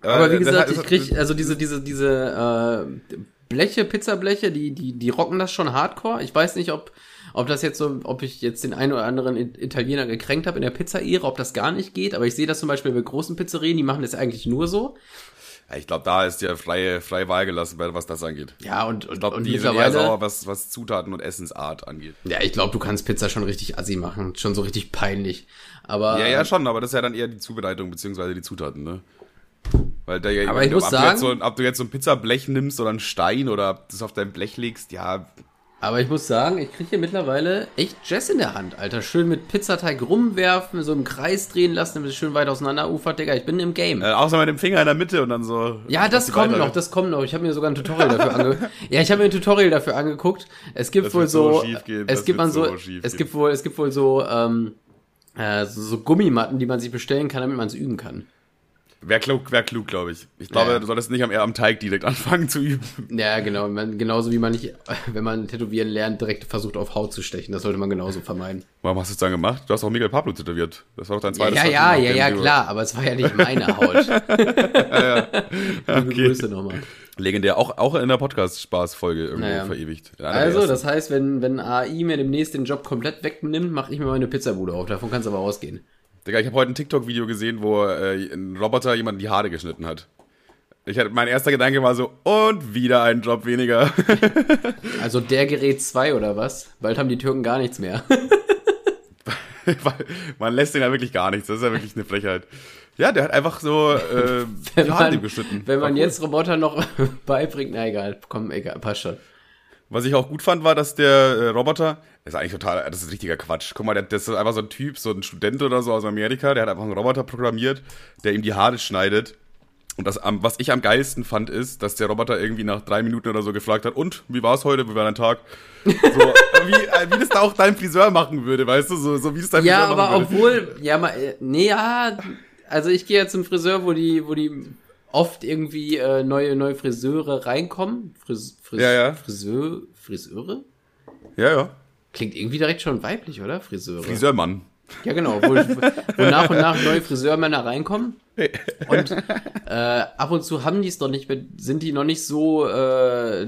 Aber wie Äh, gesagt, das- ich krieg, also diese, diese, diese äh, Bleche, Pizzableche, die, die, die rocken das schon hardcore. Ich weiß nicht, ob, ob das jetzt so, ob ich jetzt den einen oder anderen Italiener gekränkt habe in der Pizza-Ära, ob das gar nicht geht, aber ich sehe das zum Beispiel bei großen Pizzerien, die machen das eigentlich nur so. Ja, ich glaube, da ist dir freie, freie Wahl gelassen, was das angeht. Ja, und, und, Ich glaube, die sind eher sauer, was, was Zutaten und Essensart angeht. Ja, ich glaube, du kannst Pizza schon richtig assi machen, schon so richtig peinlich. Aber Ja, ja, schon, aber das ist ja dann eher die Zubereitung beziehungsweise die Zutaten, ne? Weil der, Aber ich muss ob, sagen- du jetzt so, ob du jetzt so ein Pizzablech nimmst oder einen Stein oder es auf dein Blech legst, ja, Aber ich muss sagen, ich kriege hier mittlerweile echt Jazz in der Hand, Alter. Schön mit Pizzateig rumwerfen, so im Kreis drehen lassen, damit es schön weit auseinander ufert, Digga. Ich bin im Game. äh, außer mit dem Finger in der Mitte und dann so. Ja, das kommt noch, das kommt noch. Ich habe mir sogar ein Tutorial dafür angeguckt. Ja, ich habe mir ein Tutorial dafür angeguckt. Es gibt Das wohl so gehen, es gibt man so, so schief es gehen. gibt wohl, es gibt wohl so, ähm, äh, so, so Gummimatten, die man sich bestellen kann, damit man es üben kann. Wäre klug, wär klug glaube ich. Ich glaube, Ja. du solltest nicht am, eher am Teig direkt anfangen zu üben. Ja, genau. Man, genauso wie man nicht, wenn man tätowieren lernt, direkt versucht auf Haut zu stechen. Das sollte man genauso vermeiden. Warum hast du es dann gemacht? Du hast auch Miguel Pablo tätowiert. Das war doch dein Ja, zweites ja, ja, ja, ja, du- klar, aber es war ja nicht meine Haut. Liebe Grüße nochmal. Legendär, auch, auch in der Podcast-Spaß-Folge irgendwo Naja. verewigt. Also, das heißt, wenn, wenn AI mir demnächst den Job komplett wegnimmt, mache ich mir meine Pizzabude auf. Davon kann es aber ausgehen. Digga, ich habe heute ein TikTok-Video gesehen, wo äh, ein Roboter jemand die Haare geschnitten hat. Ich hatte, mein erster Gedanke war so, und wieder ein Job weniger. Also der Gerät 2 oder was? Bald haben die Türken gar nichts mehr. Man lässt den ja wirklich gar nichts. Das ist ja wirklich eine Frechheit. Ja, der hat einfach so äh, Wenn die Haare man, geschnitten. wenn man cool. jetzt Roboter noch beibringt, na egal, komm, egal, passt schon. Was ich auch gut fand, war, dass der äh, Roboter, das ist eigentlich total, das ist richtiger Quatsch. Guck mal, das ist einfach so ein Typ, so ein Student oder so aus Amerika, der hat einfach einen Roboter programmiert, der ihm die Haare schneidet. Und das, was ich am geilsten fand, ist, dass der Roboter irgendwie nach drei Minuten oder so gefragt hat, und, wie war es heute, wie war dein Tag? So, wie, äh, wie das da auch dein Friseur machen würde, weißt du, so, so wie das dein Ja, Friseur aber machen würde. obwohl, ja, mal, äh, nee, ja, also ich gehe ja zum Friseur, wo die, wo die oft irgendwie äh, neue, neue Friseure reinkommen. Fris, Fris, Ja, ja. Friseur, Friseure? Ja, ja. Klingt irgendwie direkt schon weiblich, oder? Friseure. Friseurmann. Ja, genau, wo, wo nach und nach neue Friseurmänner reinkommen. Und äh, ab und zu haben die es doch nicht, sind die noch nicht so, äh,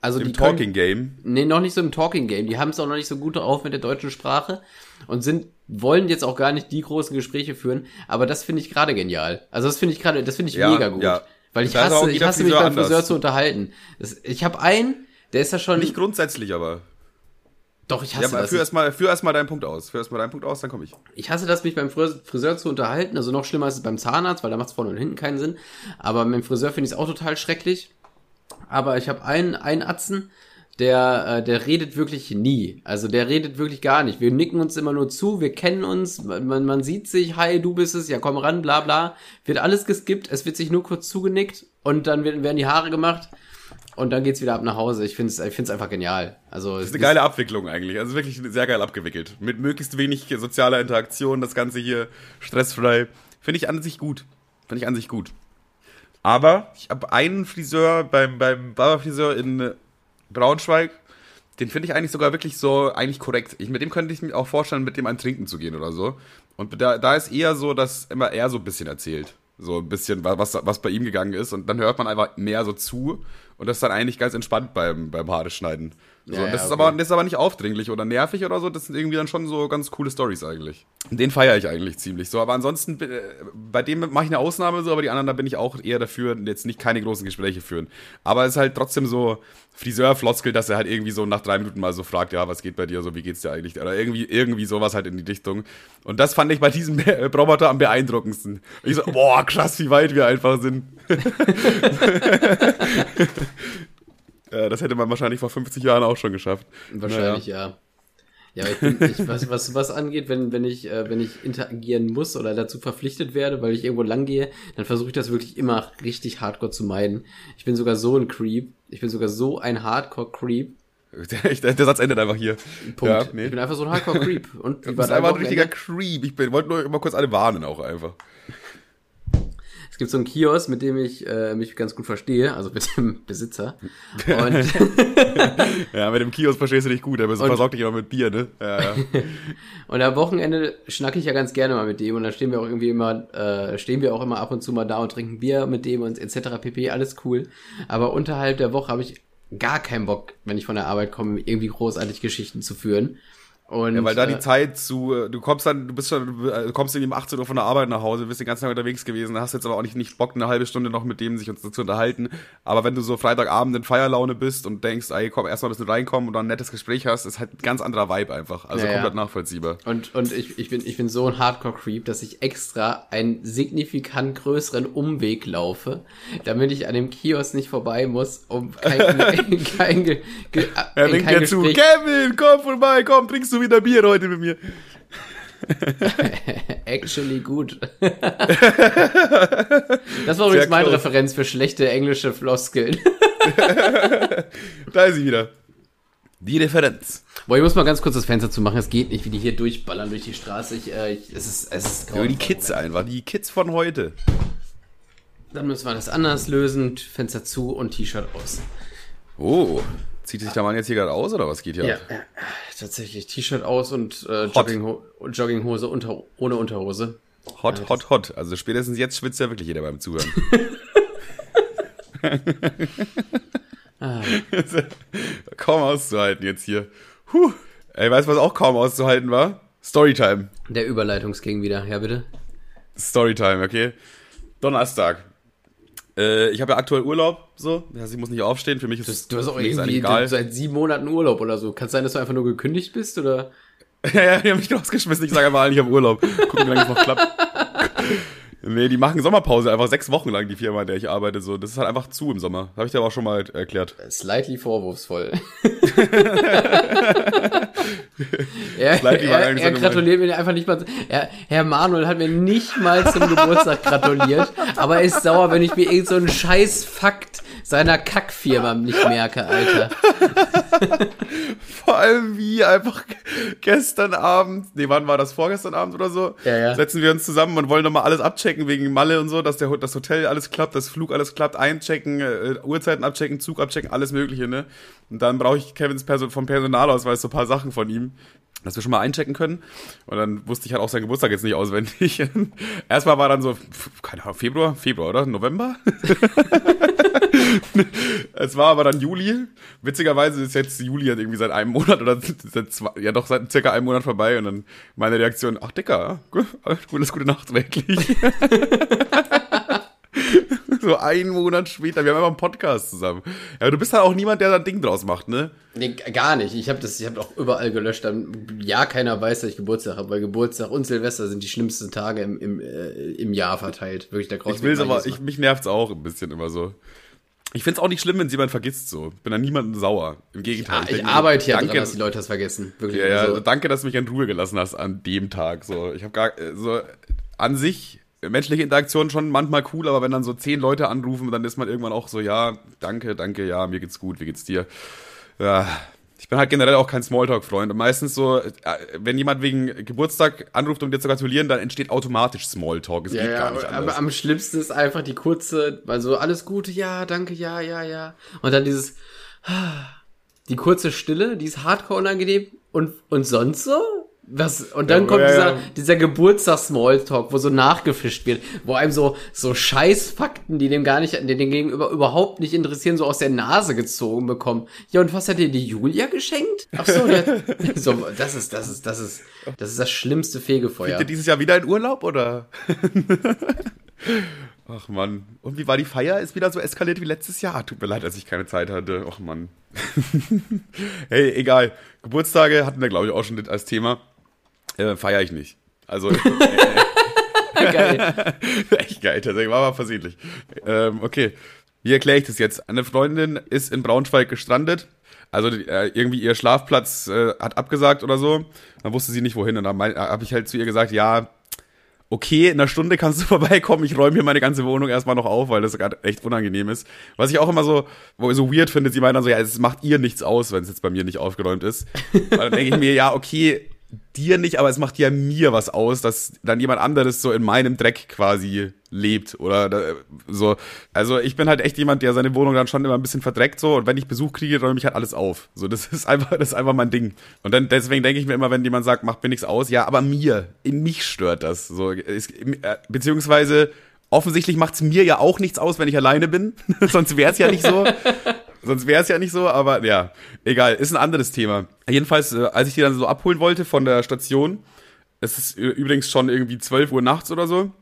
also Im Talking Game. Nee, noch nicht so im Talking Game. Die haben es auch noch nicht so gut drauf mit der deutschen Sprache und sind wollen jetzt auch gar nicht die großen Gespräche führen, aber das finde ich gerade genial. Also das finde ich gerade, das finde ich Ja, mega gut, ja. weil ich hasse, ich hasse mich beim Friseur anders. zu unterhalten. Das, ich habe einen, der ist ja schon Nicht grundsätzlich, aber. Doch ich Ja, hasse aber das. führ erstmal erst deinen Punkt aus. Führ erstmal deinen Punkt aus, dann komme ich. Ich hasse das, mich beim Friseur, zu unterhalten. Also noch schlimmer ist es beim Zahnarzt, weil da macht es vorne und hinten keinen Sinn. Aber mit dem Friseur finde ich es auch total schrecklich. Aber ich habe einen, einen Atzen, der, äh, der redet wirklich nie. Also der redet wirklich gar nicht. Wir nicken uns immer nur zu, wir kennen uns, man, man sieht sich, hi, du bist es, ja komm ran, bla bla. Wird alles geskippt, es wird sich nur kurz zugenickt und dann werden die Haare gemacht und dann geht's wieder ab nach Hause. Ich finde es ich find's einfach genial. Also Das ist eine geile Abwicklung eigentlich. Also wirklich sehr geil abgewickelt. Mit möglichst wenig sozialer Interaktion, das Ganze hier stressfrei. Finde ich an sich gut. Finde ich an sich gut. Aber ich habe einen Friseur beim, beim Barberfriseur in äh, Braunschweig, den finde ich eigentlich sogar wirklich so eigentlich korrekt. Ich, mit dem könnte ich mir auch vorstellen, mit dem ein Trinken zu gehen oder so. Und da, da ist eher so, dass immer er so ein bisschen erzählt. So ein bisschen, wa- was, was bei ihm gegangen ist. Und dann hört man einfach mehr so zu. Und das ist dann eigentlich ganz entspannt beim, beim Haare schneiden. So, Ja, das, ja, ist okay. aber, das ist aber nicht aufdringlich oder nervig oder so. Das sind irgendwie dann schon so ganz coole Stories eigentlich. Den feiere ich eigentlich ziemlich so. Aber ansonsten, äh, bei dem mache ich eine Ausnahme so, aber die anderen, da bin ich auch eher dafür, jetzt nicht keine großen Gespräche führen. Aber es ist halt trotzdem so Friseur-Floskel, dass er halt irgendwie so nach drei Minuten mal so fragt, ja, was geht bei dir so, wie geht's dir eigentlich? Oder irgendwie, irgendwie sowas halt in die Richtung. Und das fand ich bei diesem Roboter am beeindruckendsten. Ich so, boah, krass, wie weit wir einfach sind. Ja, das hätte man wahrscheinlich vor 50 Jahren auch schon geschafft. Wahrscheinlich, ja. Ja, aber ich bin, ich, was, was was angeht, wenn, wenn ich, äh, wenn ich interagieren muss oder dazu verpflichtet werde, weil ich irgendwo lang gehe, dann versuche ich das wirklich immer richtig hardcore zu meiden. Ich bin sogar so ein Creep. Ich bin sogar so ein Hardcore-Creep. Der, der, Satz endet einfach hier. Punkt. Ja, nee. Ich bin einfach so ein Hardcore-Creep. Du bist einfach ein richtiger? Creep. Ich bin- wollte nur immer kurz alle warnen auch einfach. Es gibt so einen Kiosk, mit dem ich äh, mich ganz gut verstehe, also mit dem Besitzer. Ja, mit dem Kiosk verstehst du dich gut, aber versorgt dich immer mit Bier, ne? Ja, ja. Und am Wochenende schnacke ich ja ganz gerne mal mit dem und dann stehen wir auch irgendwie immer, äh, stehen wir auch immer ab und zu mal da und trinken Bier mit dem und etc. pp. Alles cool. Aber unterhalb der Woche habe ich gar keinen Bock, wenn ich von der Arbeit komme, irgendwie großartig Geschichten zu führen. Und, ja, weil da äh, die Zeit zu, äh, du kommst dann, du bist schon, du kommst irgendwie um 18 Uhr von der Arbeit nach Hause, bist den ganzen Tag unterwegs gewesen, hast jetzt aber auch nicht, nicht Bock, eine halbe Stunde noch mit dem sich uns zu unterhalten. Aber wenn du so Freitagabend in Feierlaune bist und denkst, ey, komm, erstmal ein bisschen reinkommen und dann ein nettes Gespräch hast, ist halt ein ganz anderer Vibe einfach. Also Ja, ja. komplett nachvollziehbar. Und, und ich, ich, bin, ich bin so ein Hardcore-Creep, dass ich extra einen signifikant größeren Umweg laufe, damit ich an dem Kiosk nicht vorbei muss, um kein, kein, ge, ge, Er in winkt kein dir zu, Gespräch Kevin, komm vorbei, komm, trinkst du wieder Bier heute mit mir. Actually gut. das war übrigens Sehr meine close. Referenz für schlechte englische Floskeln. Da ist sie wieder. Die Referenz. Boah, ich muss mal ganz kurz das Fenster zu machen. Es geht nicht, wie die hier durchballern durch die Straße. Ich, äh, ich, es ist, es ist Über die Kids einfach, die Kids von heute. Dann müssen wir das anders lösen. Fenster zu und T-Shirt aus. Oh, zieht sich der Mann jetzt hier gerade aus oder was geht hier Ja, ab? ja, tatsächlich. T-Shirt aus und äh, Joggingho Jogginghose unter, ohne Unterhose. Hot, hot, hot. Also spätestens jetzt schwitzt ja wirklich jeder beim Zuhören. Ah. kaum auszuhalten jetzt hier. Puh. Ey, weißt du, was auch kaum auszuhalten war? Storytime. Der Überleitungsking wieder. Ja, bitte. Storytime, okay? Donnerstag. Äh, ich habe ja aktuell Urlaub, so. Heißt, ich muss nicht aufstehen. Für mich ist Du hast auch irgendwie seit sieben Monaten Urlaub oder so. Kann es sein, dass du einfach nur gekündigt bist? Oder? Ja, ja, die haben mich rausgeschmissen. Ich sage einfach allen, ich habe Urlaub. Gucken, wie lange es noch klappt. Nee, die machen Sommerpause, einfach sechs Wochen lang, die Firma, in der ich arbeite. So, das ist halt einfach zu im Sommer. Habe ich dir aber auch schon mal erklärt. Slightly vorwurfsvoll. er Slightly war er, er gratuliert mir einfach nicht mal. Er, Herr Manuel hat mir nicht mal zum Geburtstag gratuliert, aber er ist sauer, wenn ich mir irgend so einen scheiß Fakt seiner Kackfirma nicht merke, Alter. Vor allem wie einfach gestern Abend, nee, wann war das? Vorgestern Abend oder so? Ja, ja. Setzen wir uns zusammen und wollen nochmal alles abchecken wegen Malle und so, dass der, das Hotel alles klappt, das Flug alles klappt, einchecken, äh, Uhrzeiten abchecken, Zug abchecken, alles mögliche, ne? Und dann brauche ich Kevins Person, vom Personalausweis so ein paar Sachen von ihm, dass wir schon mal einchecken können. Und dann wusste ich halt auch seinen Geburtstag jetzt nicht auswendig. Erstmal war dann so, keine Ahnung, Februar, Februar, oder? November? Es war aber dann Juli. Witzigerweise ist jetzt Juli halt irgendwie seit einem Monat oder seit zwei, ja doch seit circa einem Monat vorbei und dann meine Reaktion, ach Dicker, gu- gutes gute Nacht wirklich. so einen Monat später, wir haben einfach einen Podcast zusammen. Ja, aber du bist halt auch niemand, der da ein Ding draus macht, ne? Nee, gar nicht. Ich habe das, ich habe auch überall gelöscht, dann ja keiner weiß, dass ich Geburtstag habe, weil Geburtstag und Silvester sind die schlimmsten Tage im, im, äh, im Jahr verteilt. Wirklich der Ich will's aber, ich, mich nervt's auch ein bisschen immer so. Ich find's auch nicht schlimm, wenn jemand vergisst so. Ich bin an niemanden sauer. Im Gegenteil. Ah, ich denk mir so, arbeite ja danke, dran, dass die Leute das vergessen. Wirklich. Ja, ja, also, also danke, dass du mich in Ruhe gelassen hast an dem Tag. So, ich habe gar äh, so an sich menschliche Interaktion schon manchmal cool, aber wenn dann so zehn Leute anrufen, dann ist man irgendwann auch so, ja, danke, danke, ja, mir geht's gut, wie geht's dir? Ja, ich bin halt generell auch kein Smalltalk-Freund. Und meistens so, äh, wenn jemand wegen Geburtstag anruft, um dir zu gratulieren, dann entsteht automatisch Smalltalk. Es ja, geht ja, gar nicht aber anders. am schlimmsten ist einfach die kurze, also alles Gute, ja, danke, ja, ja, ja. Und dann dieses, die kurze Stille, die ist hardcore unangenehm. Und, und sonst so? Was, und dann Ja, kommt ja, dieser, ja. dieser Geburtstags-Smalltalk, wo so nachgefischt wird, wo einem so, so Scheißfakten, die dem gar nicht, die den Gegenüber überhaupt nicht interessieren, so aus der Nase gezogen bekommen. Ja, und was hat dir die Julia geschenkt? Ach so, der, so, das ist, das ist, das ist, das ist das schlimmste Fegefeuer. Seid ihr dieses Jahr wieder in Urlaub oder? Ach Mann. Und wie war die Feier? Ist wieder so eskaliert wie letztes Jahr? Tut mir leid, dass ich keine Zeit hatte. Ach Mann. hey, egal. Geburtstage hatten wir, glaube ich, auch schon als Thema. Äh, Feier ich nicht. Also, Geil. echt geil, tatsächlich. War aber versehentlich. Ähm, okay. Wie erkläre ich das jetzt? Eine Freundin ist in Braunschweig gestrandet. Also äh, irgendwie ihr Schlafplatz äh, hat abgesagt oder so. Dann wusste sie nicht wohin. Und dann habe ich halt zu ihr gesagt, ja, okay, in einer Stunde kannst du vorbeikommen, ich räume hier meine ganze Wohnung erstmal noch auf, weil das gerade echt unangenehm ist. Was ich auch immer so, wo ich so weird finde, sie meinen dann so, ja, es macht ihr nichts aus, wenn es jetzt bei mir nicht aufgeräumt ist. Weil dann denke ich mir, ja, okay, dir nicht, aber es macht ja mir was aus, dass dann jemand anderes so in meinem Dreck quasi lebt oder so. Also ich bin halt echt jemand, der seine Wohnung dann schon immer ein bisschen verdreckt so und wenn ich Besuch kriege, räume ich halt alles auf. So, das ist einfach, das ist einfach mein Ding. Und dann deswegen denke ich mir immer, wenn jemand sagt, macht mir nichts aus, ja, aber mir, in mich stört das. So, es, äh, beziehungsweise offensichtlich macht es mir ja auch nichts aus, wenn ich alleine bin. Sonst wäre es ja nicht so. Sonst wäre es ja nicht so, aber ja, egal, ist ein anderes Thema. Jedenfalls, äh, als ich die dann so abholen wollte von der Station, es ist übrigens schon irgendwie 12 Uhr nachts oder so,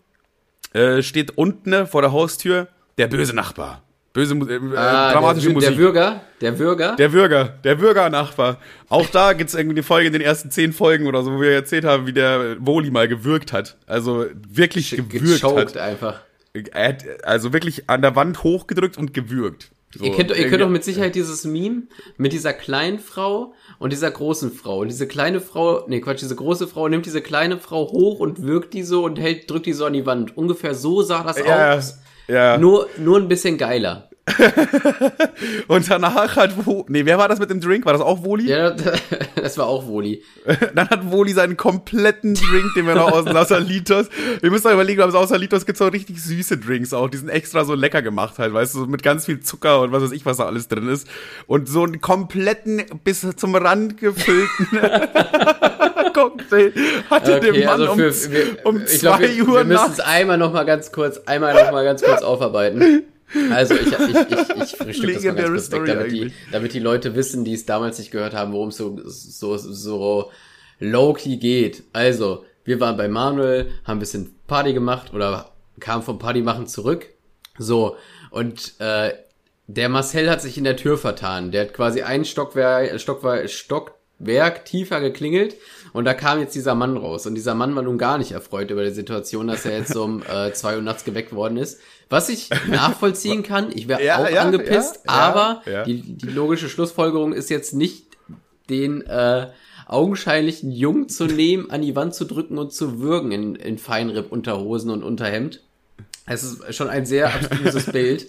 äh, steht unten vor der Haustür der böse Nachbar. Böse, Mu- äh, Ah, dramatische der, Musik. der Bürger, der Bürger. Der Bürger, der Bürgernachbar. Auch da gibt's irgendwie eine Folge in den ersten zehn Folgen oder so, wo wir erzählt haben, wie der Woli mal gewürgt hat. Also wirklich gewürgt hat. einfach. Er hat also wirklich an der Wand hochgedrückt und gewürgt. So, Ihr kennt, ihr könnt doch mit Sicherheit dieses Meme mit dieser kleinen Frau und dieser großen Frau. Und diese kleine Frau, nee, Quatsch, diese große Frau nimmt diese kleine Frau hoch und wirkt die so und hält, drückt die so an die Wand. Ungefähr so sah das Ja, aus. ja. Nur, nur ein bisschen geiler. Und danach hat Wo nee, wer war das mit dem Drink? War das auch Woli? Ja, das war auch Woli. Dann hat Woli seinen kompletten Drink, den wir noch aus dem Sausalitos. Wir müssen mal überlegen, beim Sausalitos gibt's auch richtig süße Drinks auch. Die sind extra so lecker gemacht halt, weißt du, so mit ganz viel Zucker und was weiß ich, was da alles drin ist. Und so einen kompletten, bis zum Rand gefüllten Cocktail hatte der Mann um, also wir, um ich zwei glaub, wir, Uhr wir müssen es einmal noch mal ganz kurz, einmal noch mal ganz kurz aufarbeiten. Also ich, ich, ich, ich frühstück das mal ganz kurz weg, damit die, damit die Leute wissen, die es damals nicht gehört haben, worum es so, so, so low-key geht. Also, wir waren bei Manuel, haben ein bisschen Party gemacht oder kamen vom Party machen zurück. So, und äh, der Marcel hat sich in der Tür vertan. Der hat quasi ein Stockwerk, Stockwerk, Stockwerk tiefer geklingelt und da kam jetzt dieser Mann raus. Und dieser Mann war nun gar nicht erfreut über die Situation, dass er jetzt um äh, zwei Uhr nachts geweckt worden ist. Was ich nachvollziehen kann, ich wäre Ja, auch ja, angepisst, ja, aber. Die, die logische Schlussfolgerung ist jetzt nicht den äh, augenscheinlichen Jungen zu nehmen, an die Wand zu drücken und zu würgen in, in Feinripp-Unterhosen und Unterhemd. Es ist schon ein sehr abstruses Bild.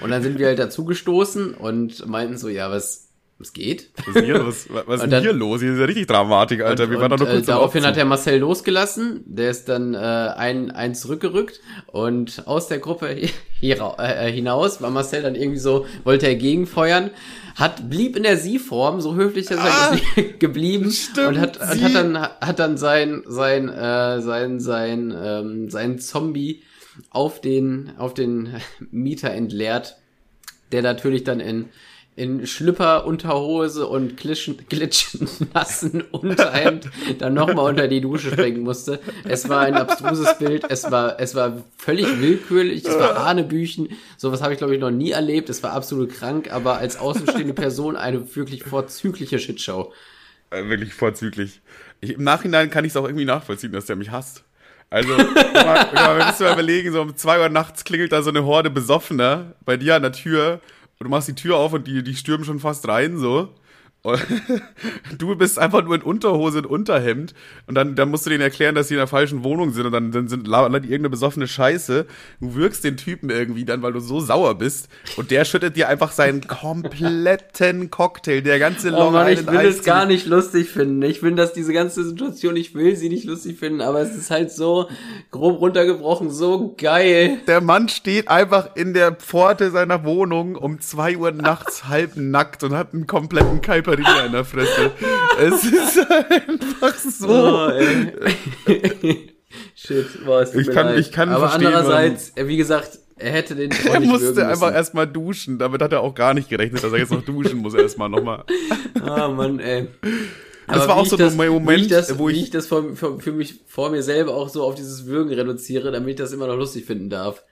Und dann sind wir halt dazugestoßen und meinten so, ja, was, was geht? Was ist hier los? Was ist dann- hier los? Hier ist ja richtig Dramatik, Alter. Und, wir waren und, nur äh, kurz am daraufhin hat der Marcel losgelassen, der ist dann äh, ein, ein zurückgerückt und aus der Gruppe hier, äh, hinaus war Marcel dann irgendwie so, wollte er gegenfeuern, hat, blieb in der Sie-Form, so höflich ist er Ah, geblieben stimmt, und hat, und hat dann, hat dann sein, sein, äh, sein, sein, ähm, sein Zombie auf den, auf den Mieter entleert, der natürlich dann in, in Schlüpper, Unterhose und glitschen, glitschen nassen Unterhemd dann nochmal unter die Dusche springen musste. Es war ein abstruses Bild, es war, es war völlig willkürlich, es war Hanebüchen, sowas habe ich glaube ich noch nie erlebt, es war absolut krank, aber als außenstehende Person eine wirklich vorzügliche Shitshow. Äh, wirklich vorzüglich. Ich, Im Nachhinein kann ich es auch irgendwie nachvollziehen, dass der mich hasst. Also, guck mal, guck mal, wir müssen mal überlegen, so um zwei Uhr nachts klingelt da so eine Horde Besoffener bei dir an der Tür du machst die Tür auf und die, die stürmen schon fast rein, so. Du bist einfach nur in Unterhose und Unterhemd und dann, dann musst du denen erklären, dass sie in der falschen Wohnung sind und dann, dann sind labern die irgendeine besoffene Scheiße. Du wirkst den Typen irgendwie dann, weil du so sauer bist und der schüttet dir einfach seinen kompletten Cocktail, der ganze Oh Mann, ich will es gar nicht lustig finden. Ich finde, dass diese ganze Situation, ich will sie nicht lustig finden, aber es ist halt so grob runtergebrochen, so geil. Der Mann steht einfach in der Pforte seiner Wohnung um zwei Uhr nachts halb nackt und hat einen kompletten Kai Caipirinha in der Fresse. Es ist einfach so. Oh. Shit, boah, es tut Ich kann- leid. ich kann Aber verstehen, andererseits, äh, wie gesagt, er hätte den auch Er musste einfach erstmal duschen. Damit hat er auch gar nicht gerechnet, dass er jetzt noch duschen muss erstmal nochmal. Ah, Mann, ey. Das Aber war auch so das, ein Moment, ich das, wo ich- ich das vor, für, für mich vor mir selber auch so auf dieses Würgen reduziere, damit ich das immer noch lustig finden darf.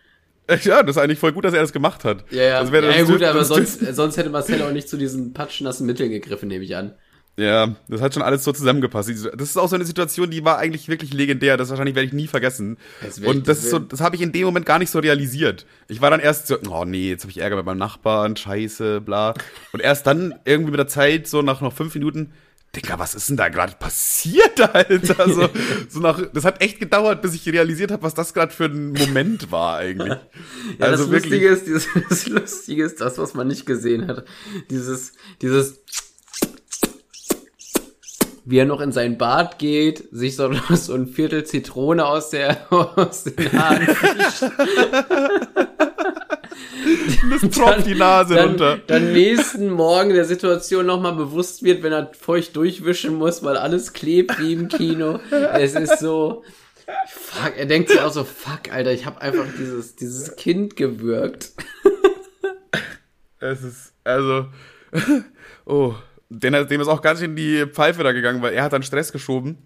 Ja, das ist eigentlich voll gut, dass er das gemacht hat. Ja, ja. Das wäre ja, das- gut, aber sonst, sonst hätte Marcel auch nicht zu diesen patschnassen Mitteln gegriffen, nehme ich an. Ja, das hat schon alles so zusammengepasst. Das ist auch so eine Situation, die war eigentlich wirklich legendär. Das wahrscheinlich werde ich nie vergessen. Das Und das ist so, das habe ich in dem Moment gar nicht so realisiert. Ich war dann erst so, oh nee, jetzt habe ich Ärger mit meinem Nachbarn, scheiße, bla. Und erst dann irgendwie mit der Zeit, so nach noch fünf Minuten, Digga, was ist denn da gerade passiert, Alter? So, so nach, das hat echt gedauert, bis ich realisiert habe, was das gerade für ein Moment war eigentlich. Ja, also das wirklich. Lustige ist, dieses, das Lustige ist, das, was man nicht gesehen hat. Dieses, dieses, wie er noch in sein Bad geht, sich so, so ein Viertel Zitrone aus der, aus den Haaren fischt. Das tropft die Nase dann, runter. Dann nächsten Morgen der Situation nochmal bewusst wird, wenn er feucht durchwischen muss, weil alles klebt wie im Kino. Es ist so, fuck, er denkt sich auch so, fuck, Alter, ich habe einfach dieses, dieses Kind gewürgt. Es ist, also, oh, dem, dem ist auch ganz schön in die Pfeife da gegangen, weil er hat dann Stress geschoben.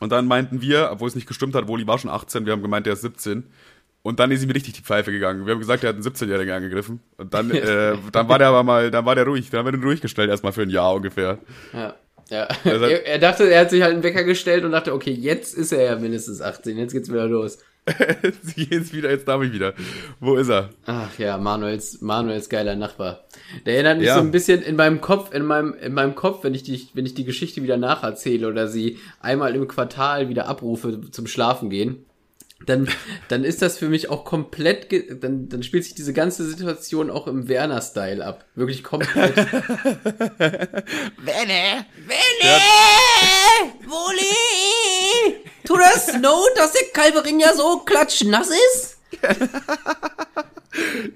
Und dann meinten wir, obwohl es nicht gestimmt hat, Woli war schon 18, wir haben gemeint, der ist 17. Und dann ist ihm richtig die Pfeife gegangen. Wir haben gesagt, er hat einen 17-Jährigen angegriffen. Und dann, äh, dann war der aber mal, dann war der ruhig. Dann haben wir den ruhig gestellt, erstmal für ein Jahr ungefähr. Ja. Ja. Also- er, dachte, er hat sich halt einen Wecker gestellt und dachte, okay, jetzt ist er ja mindestens 18, jetzt geht's wieder los. Sie geht's wieder, jetzt darf ich wieder. Wo ist er? Ach ja, Manuels, Manuels geiler Nachbar. Der erinnert mich Ja. so ein bisschen in meinem Kopf, in meinem, in meinem Kopf, wenn ich die, wenn ich die Geschichte wieder nacherzähle oder sie einmal im Quartal wieder abrufe zum Schlafen gehen. Dann, dann ist das für mich auch komplett, ge dann, dann spielt sich diese ganze Situation auch im Werner-Style ab. Wirklich komplett. Wenne! Wenne! Woli! Tut das Not, dass der Kalberinja so klatschnass ist?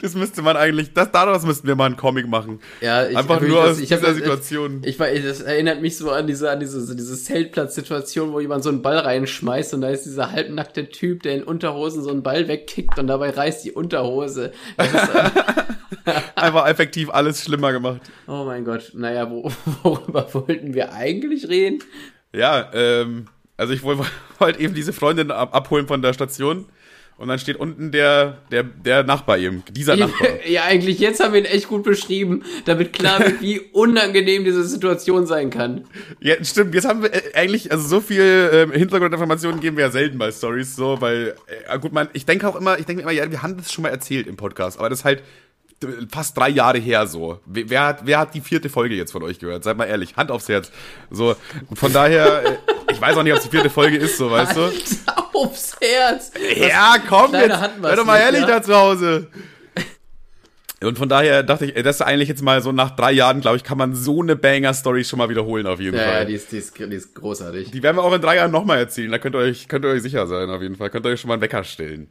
Das müsste man eigentlich, das, daraus müssten wir mal einen Comic machen. Ja, ich, Einfach nur das- aus ich hab dieser das- Situation. Ich, ich, das erinnert mich so an diese, an diese, diese Zeltplatz-Situation, wo jemand so einen Ball reinschmeißt und da ist dieser halbnackte Typ, der in Unterhosen so einen Ball wegkickt und dabei reißt die Unterhose. Ist, Einfach effektiv alles schlimmer gemacht. oh mein Gott, naja, wo, worüber wollten wir eigentlich reden? Ja, ähm, also ich wollte wollt eben diese Freundin ab, abholen von der Station und dann steht unten der, der, der Nachbar eben, dieser Nachbar. Ja, eigentlich jetzt haben wir ihn echt gut beschrieben, damit klar wird, wie unangenehm diese Situation sein kann. Ja, stimmt, jetzt haben wir äh, eigentlich, also so viel ähm, Hintergrundinformationen geben wir ja selten bei Stories so, weil, äh, gut, man, ich denke auch immer, ich denke immer, ja, wir haben das schon mal erzählt im Podcast, aber das ist halt fast drei Jahre her so. Wer, hat, wer hat die vierte Folge jetzt von euch gehört? Seid mal ehrlich, Hand aufs Herz. So, von daher, äh, ich weiß auch nicht, ob es die vierte Folge ist, so, weißt du? Alter, aufs Herz. Ja, komm jetzt, sei doch mal ehrlich ja? da zu Hause. Und von daher dachte ich, das ist eigentlich jetzt mal so nach drei Jahren, glaube ich, kann man so eine Banger-Story schon mal wiederholen auf jeden Ja, Fall. ja, die ist, die ist, die ist großartig. Die werden wir auch in drei Jahren nochmal erzählen. Da könnt ihr euch, könnt ihr euch sicher sein, auf jeden Fall. Könnt ihr euch schon mal einen Wecker stellen.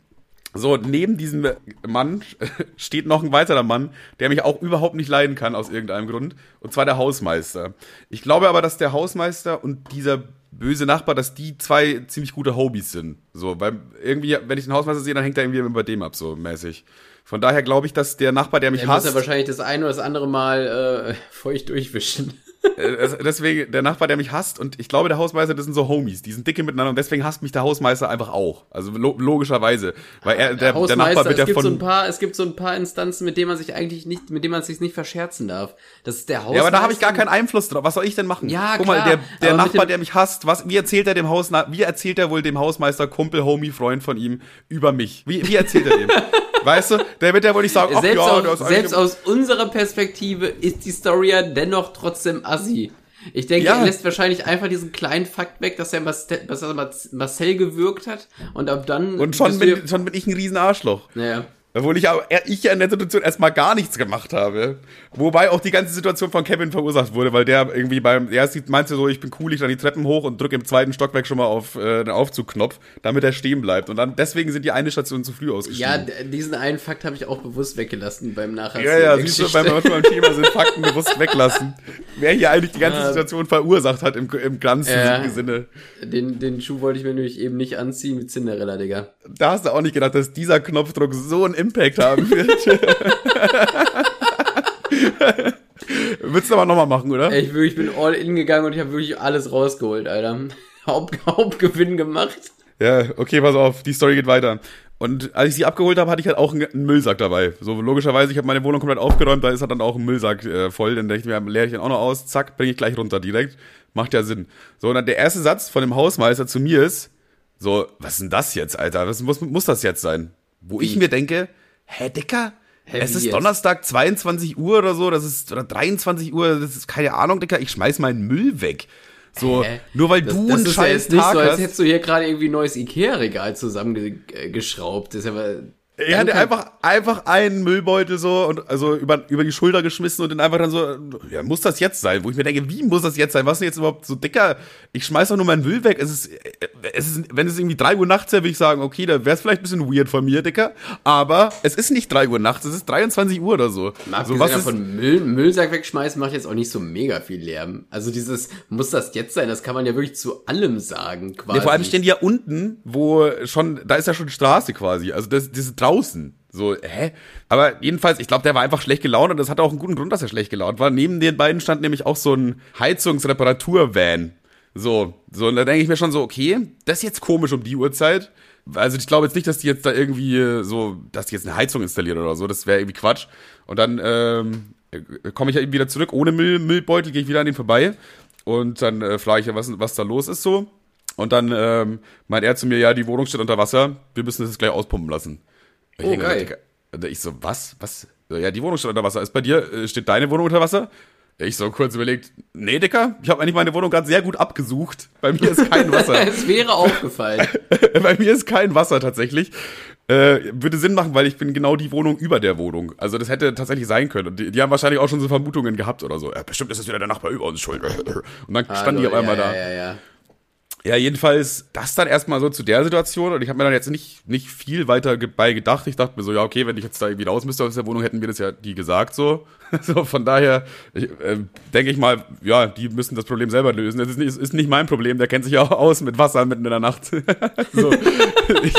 So, neben diesem Mann steht noch ein weiterer Mann, der mich auch überhaupt nicht leiden kann, aus irgendeinem Grund. Und zwar der Hausmeister. Ich glaube aber, dass der Hausmeister und dieser böse Nachbar, dass die zwei ziemlich gute Hobbys sind. So, weil irgendwie, wenn ich den Hausmeister sehe, dann hängt er irgendwie immer bei dem ab, so mäßig. Von daher glaube ich, dass der Nachbar, der mich Der muss hasst. ja wahrscheinlich das eine oder das andere Mal äh, feucht durchwischen. Äh, also deswegen der Nachbar, der mich hasst und ich glaube, der Hausmeister, das sind so Homies, die sind dicke miteinander und deswegen hasst mich der Hausmeister einfach auch. Also lo logischerweise, weil er der, der Nachbar wird es ja gibt so ein von paar, es gibt so ein paar Instanzen, mit denen man sich eigentlich nicht, mit denen man sich nicht verscherzen darf. Das ist der Hausmeister. ja, aber da habe ich gar keinen Einfluss drauf. Was soll ich denn machen? Ja, Guck klar, mal, der, der Nachbar, der mich hasst, was, wie erzählt er dem Haus, wie erzählt er wohl dem Hausmeister, Kumpel, Homie, Freund von ihm über mich? Wie, wie erzählt er dem? weißt du, der wird ja wohl nicht sagen, ach selbst, ja, aus, selbst aus unserer Perspektive ist die Story ja dennoch trotzdem assi. Ich denke, Ja. er lässt wahrscheinlich einfach diesen kleinen Fakt weg, dass er Marcel, gewürgt hat und ab dann und schon bin, schon bin ich ein riesen Arschloch. ja, ja. Obwohl ich, ich ja in der Situation erstmal gar nichts gemacht habe. Wobei auch die ganze Situation von Kevin verursacht wurde, weil der irgendwie beim, erst meinte so, ich bin cool, ich dann die Treppen hoch und drücke im zweiten Stockwerk schon mal auf äh, den Aufzugknopf, damit er stehen bleibt. Und dann deswegen sind die eine Station zu früh ausgestiegen. Ja, diesen einen Fakt habe ich auch bewusst weggelassen beim Nachhinein. Ja, ja, siehst du, beim Thema sind Fakten bewusst weglassen. Wer hier eigentlich die ganze. Situation verursacht hat im, im ganzen Ja. Sinne. Den, den Schuh wollte ich mir nämlich eben nicht anziehen wie Cinderella, Digga. Da hast du auch nicht gedacht, dass dieser Knopfdruck so einen Impact haben wird. Würdest du aber nochmal machen, oder? Ich, ich bin all in gegangen und ich habe wirklich alles rausgeholt, Alter. Haupt, Hauptgewinn gemacht. Ja, okay, pass auf, die Story geht weiter. Und als ich sie abgeholt habe, hatte ich halt auch einen, einen Müllsack dabei. So logischerweise, ich habe meine Wohnung komplett aufgeräumt, da ist halt dann auch ein Müllsack äh, voll. Dann denke ich mir, leere ich den auch noch aus, zack, bringe ich gleich runter direkt. Macht ja Sinn. So, und dann der erste Satz von dem Hausmeister zu mir ist, so, was ist denn das jetzt, Alter? Was muss, muss das jetzt sein? Wo ich mir denke, hä, Dicker? Hä, es wie ist jetzt? Donnerstag, 22 Uhr oder so, das ist, oder 23 Uhr, das ist keine Ahnung, Dicker, ich schmeiß meinen Müll weg. So, Hä? nur weil Das, du das einen ist ja scheiß jetzt nicht Tag so, als hättest du hier gerade irgendwie ein neues Ikea-Regal zusammengeschraubt. Das ist aber. Er hatte einfach, einfach einen Müllbeutel so und also über, über die Schulter geschmissen und dann einfach dann so, ja, muss das jetzt sein? Wo ich mir denke, wie muss das jetzt sein? Was ist denn jetzt überhaupt so dicker? Ich schmeiß doch nur meinen Müll weg. Es ist, es ist, wenn es irgendwie drei Uhr nachts wäre, würde ich sagen, okay, da wäre es vielleicht ein bisschen weird von mir, Dicker. Aber es ist nicht drei Uhr nachts, es ist 23 Uhr oder so. Mal so abgesehen was ist, davon, Müll, Müllsack wegschmeißen macht jetzt auch nicht so mega viel Lärm. Also dieses, muss das jetzt sein? Das kann man ja wirklich zu allem sagen, quasi. ja, vor allem stehen die ja unten, wo schon, da ist ja schon Straße quasi. Also das, das ist draußen. So, hä? Aber jedenfalls, ich glaube, der war einfach schlecht gelaunt und das hatte auch einen guten Grund, dass er schlecht gelaunt war. Neben den beiden stand nämlich auch so ein Heizungsreparatur-Van. So, so, und da denke ich mir schon so, okay, das ist jetzt komisch um die Uhrzeit. Also ich glaube jetzt nicht, dass die jetzt da irgendwie äh, so, dass die jetzt eine Heizung installieren oder so, das wäre irgendwie Quatsch. Und dann ähm, komme ich ja eben wieder zurück, ohne Müll, Müllbeutel, gehe ich wieder an den vorbei. Und dann äh, frage ich ja, was, was da los ist so. Und dann ähm, meint er zu mir, ja, die Wohnung steht unter Wasser, wir müssen das jetzt gleich auspumpen lassen. Und ich Oh, geil. Und ich so, was? Was? Ja, die Wohnung steht unter Wasser. Ist bei dir, äh, steht deine Wohnung unter Wasser? Ich so kurz überlegt, nee, Dicker, ich habe eigentlich meine Wohnung gerade sehr gut abgesucht. Bei mir ist kein Wasser. es wäre aufgefallen. Bei mir ist kein Wasser tatsächlich. Äh, würde Sinn machen, weil ich bin genau die Wohnung über der Wohnung. Also das hätte tatsächlich sein können. Und die, die haben wahrscheinlich auch schon so Vermutungen gehabt oder so. Ja, bestimmt ist es wieder der Nachbar über uns schuld. Und dann standen die auf Hallo, einmal ja, da. Ja, ja, ja. Jedenfalls das dann erstmal so zu der Situation und ich habe mir dann jetzt nicht, nicht viel weiter bei gedacht. Ich dachte mir so, ja, okay, wenn ich jetzt da irgendwie raus müsste aus der Wohnung, hätten wir das ja die gesagt so. so von daher äh, denke ich mal, ja, die müssen das Problem selber lösen. Das ist nicht, ist nicht mein Problem, der kennt sich ja auch aus mit Wasser mitten in der Nacht. so, ich,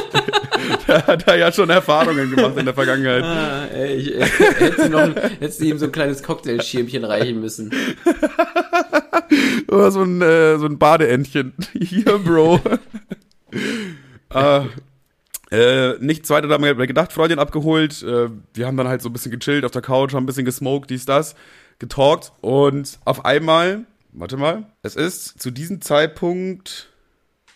der hat da ja schon Erfahrungen gemacht in der Vergangenheit. Ah, ey, ich, äh, hätte noch, du ihm so ein kleines Cocktailschirmchen reichen müssen. Oder so ein, äh, so ein Badeentchen. Hier, Bro. äh, äh, nichts weiter da haben wir gedacht, Freundin abgeholt. Äh, wir haben dann halt so ein bisschen gechillt auf der Couch, haben ein bisschen gesmoked, dies, das, getalkt. Und auf einmal, warte mal, es ist zu diesem Zeitpunkt,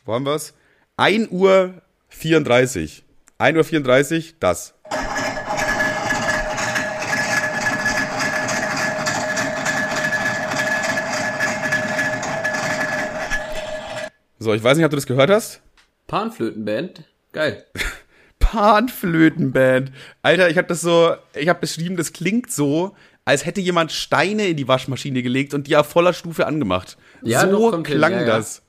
wo haben wir's? 1 Uhr 34. 1 Uhr 34, das. So, ich weiß nicht, ob du das gehört hast. Panflötenband. Geil. Panflötenband. Alter, ich habe das so, ich habe beschrieben, das klingt so, als hätte jemand Steine in die Waschmaschine gelegt und die auf voller Stufe angemacht. Ja, so kommt hin, klang ja, ja. das.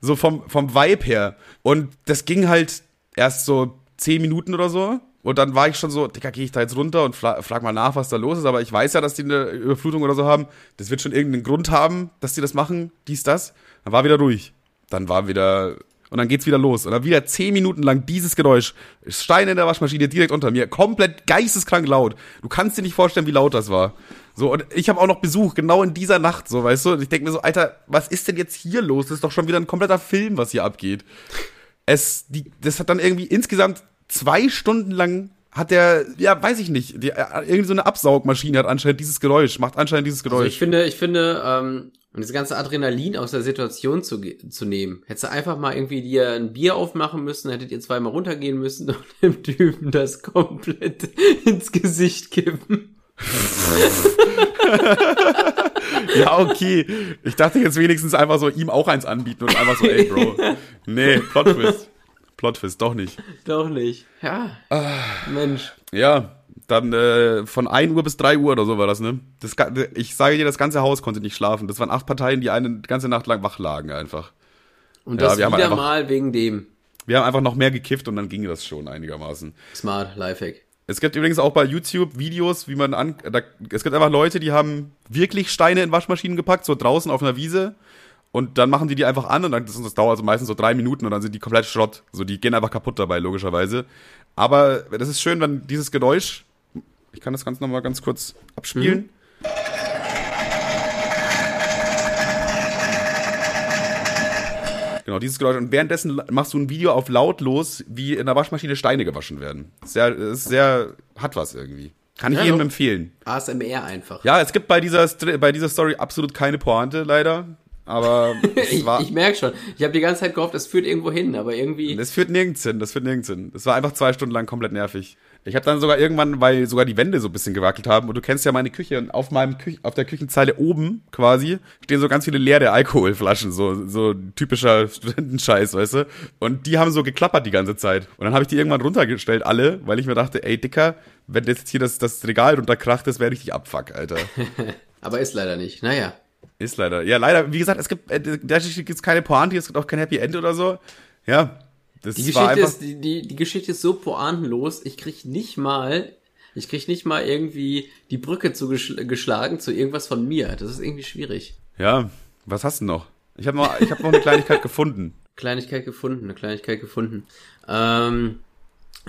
So vom, vom Vibe her. Und das ging halt erst so zehn Minuten oder so. Und dann war ich schon so, Digga, gehe ich da jetzt runter und frag mal nach, was da los ist. Aber ich weiß ja, dass die eine Überflutung oder so haben. Das wird schon irgendeinen Grund haben, dass die das machen, dies, das. Dann war wieder ruhig. Dann war wieder und dann geht's wieder los. Und dann wieder zehn Minuten lang dieses Geräusch. Steine in der Waschmaschine direkt unter mir. Komplett geisteskrank laut. Du kannst dir nicht vorstellen, wie laut das war. So, und ich habe auch noch Besuch, genau in dieser Nacht, so, weißt du? Und ich denke mir so, Alter, was ist denn jetzt hier los? Das ist doch schon wieder ein kompletter Film, was hier abgeht. Es, die, das hat dann irgendwie insgesamt zwei Stunden lang hat der, ja, weiß ich nicht, die, äh, irgendwie so eine Absaugmaschine hat anscheinend dieses Geräusch, macht anscheinend dieses Also Geräusch. ich finde, ich finde, ähm, um das ganze Adrenalin aus der Situation zu, zu nehmen, hättest du einfach mal irgendwie dir ein Bier aufmachen müssen, hättet ihr zweimal runtergehen müssen und dem Typen das komplett ins Gesicht kippen. Ja, okay. Ich dachte jetzt wenigstens einfach so ihm auch eins anbieten und einfach so, ey, Bro. Nee, Plot Twist. Plotfist, doch nicht. Doch nicht. Ja. Mensch. Ja, dann äh, von 1 Uhr bis 3 Uhr oder so war das, ne? Das, ich sage dir, das ganze Haus konnte nicht schlafen. Das waren acht Parteien, die eine ganze Nacht lang wach lagen einfach. Und Ja, das wieder einfach- mal wegen dem Wir haben einfach noch mehr gekifft und dann ging das schon einigermaßen. Smart Lifehack. Es gibt übrigens auch bei YouTube Videos, wie man an. Da, es gibt einfach Leute, die haben wirklich Steine in Waschmaschinen gepackt, so draußen auf einer Wiese. Und dann machen die die einfach an und dann, das, das dauert so meistens so drei Minuten und dann sind die komplett Schrott. So, die gehen einfach kaputt dabei, logischerweise. Aber das ist schön, wenn dieses Geräusch. Ich kann das Ganze nochmal ganz kurz abspielen. Genau, dieses Geräusch. Und währenddessen machst du ein Video auf lautlos, wie in der Waschmaschine Steine gewaschen werden. Sehr, ist sehr, hat was irgendwie. Kann ich Ja, jedem empfehlen. ASMR einfach. Ja, es gibt bei dieser, bei dieser Story absolut keine Pointe, leider. Aber es Ich, war, ich merke schon. Ich habe die ganze Zeit gehofft, das führt irgendwo hin, aber irgendwie. das führt nirgends hin, das führt nirgends hin. Das war einfach zwei Stunden lang komplett nervig. Ich habe dann sogar irgendwann, weil sogar die Wände so ein bisschen gewackelt haben, und du kennst ja meine Küche, und auf meinem Küch auf der Küchenzeile oben quasi stehen so ganz viele leere Alkoholflaschen, so, so typischer Studentenscheiß, weißt du? Und die haben so geklappert die ganze Zeit. Und dann habe ich die irgendwann runtergestellt, alle, weil ich mir dachte, ey, Dicker, wenn jetzt hier das, das Regal runterkracht, das wäre richtig Abfuck, Alter. Aber ist leider nicht. Naja. Ist leider. Ja, leider, wie gesagt, es gibt, äh, da gibt's keine Pointe, es gibt auch kein Happy End oder so. Ja. Das Die Geschichte, ist, die, die, die Geschichte ist so pointenlos, ich krieg nicht mal, ich krieg nicht mal irgendwie die Brücke zugeschlagen geschlagen zu irgendwas von mir. Das ist irgendwie schwierig. Ja, was hast du noch? Ich habe noch, ich hab noch eine Kleinigkeit gefunden. Kleinigkeit gefunden, eine Kleinigkeit gefunden. Ähm,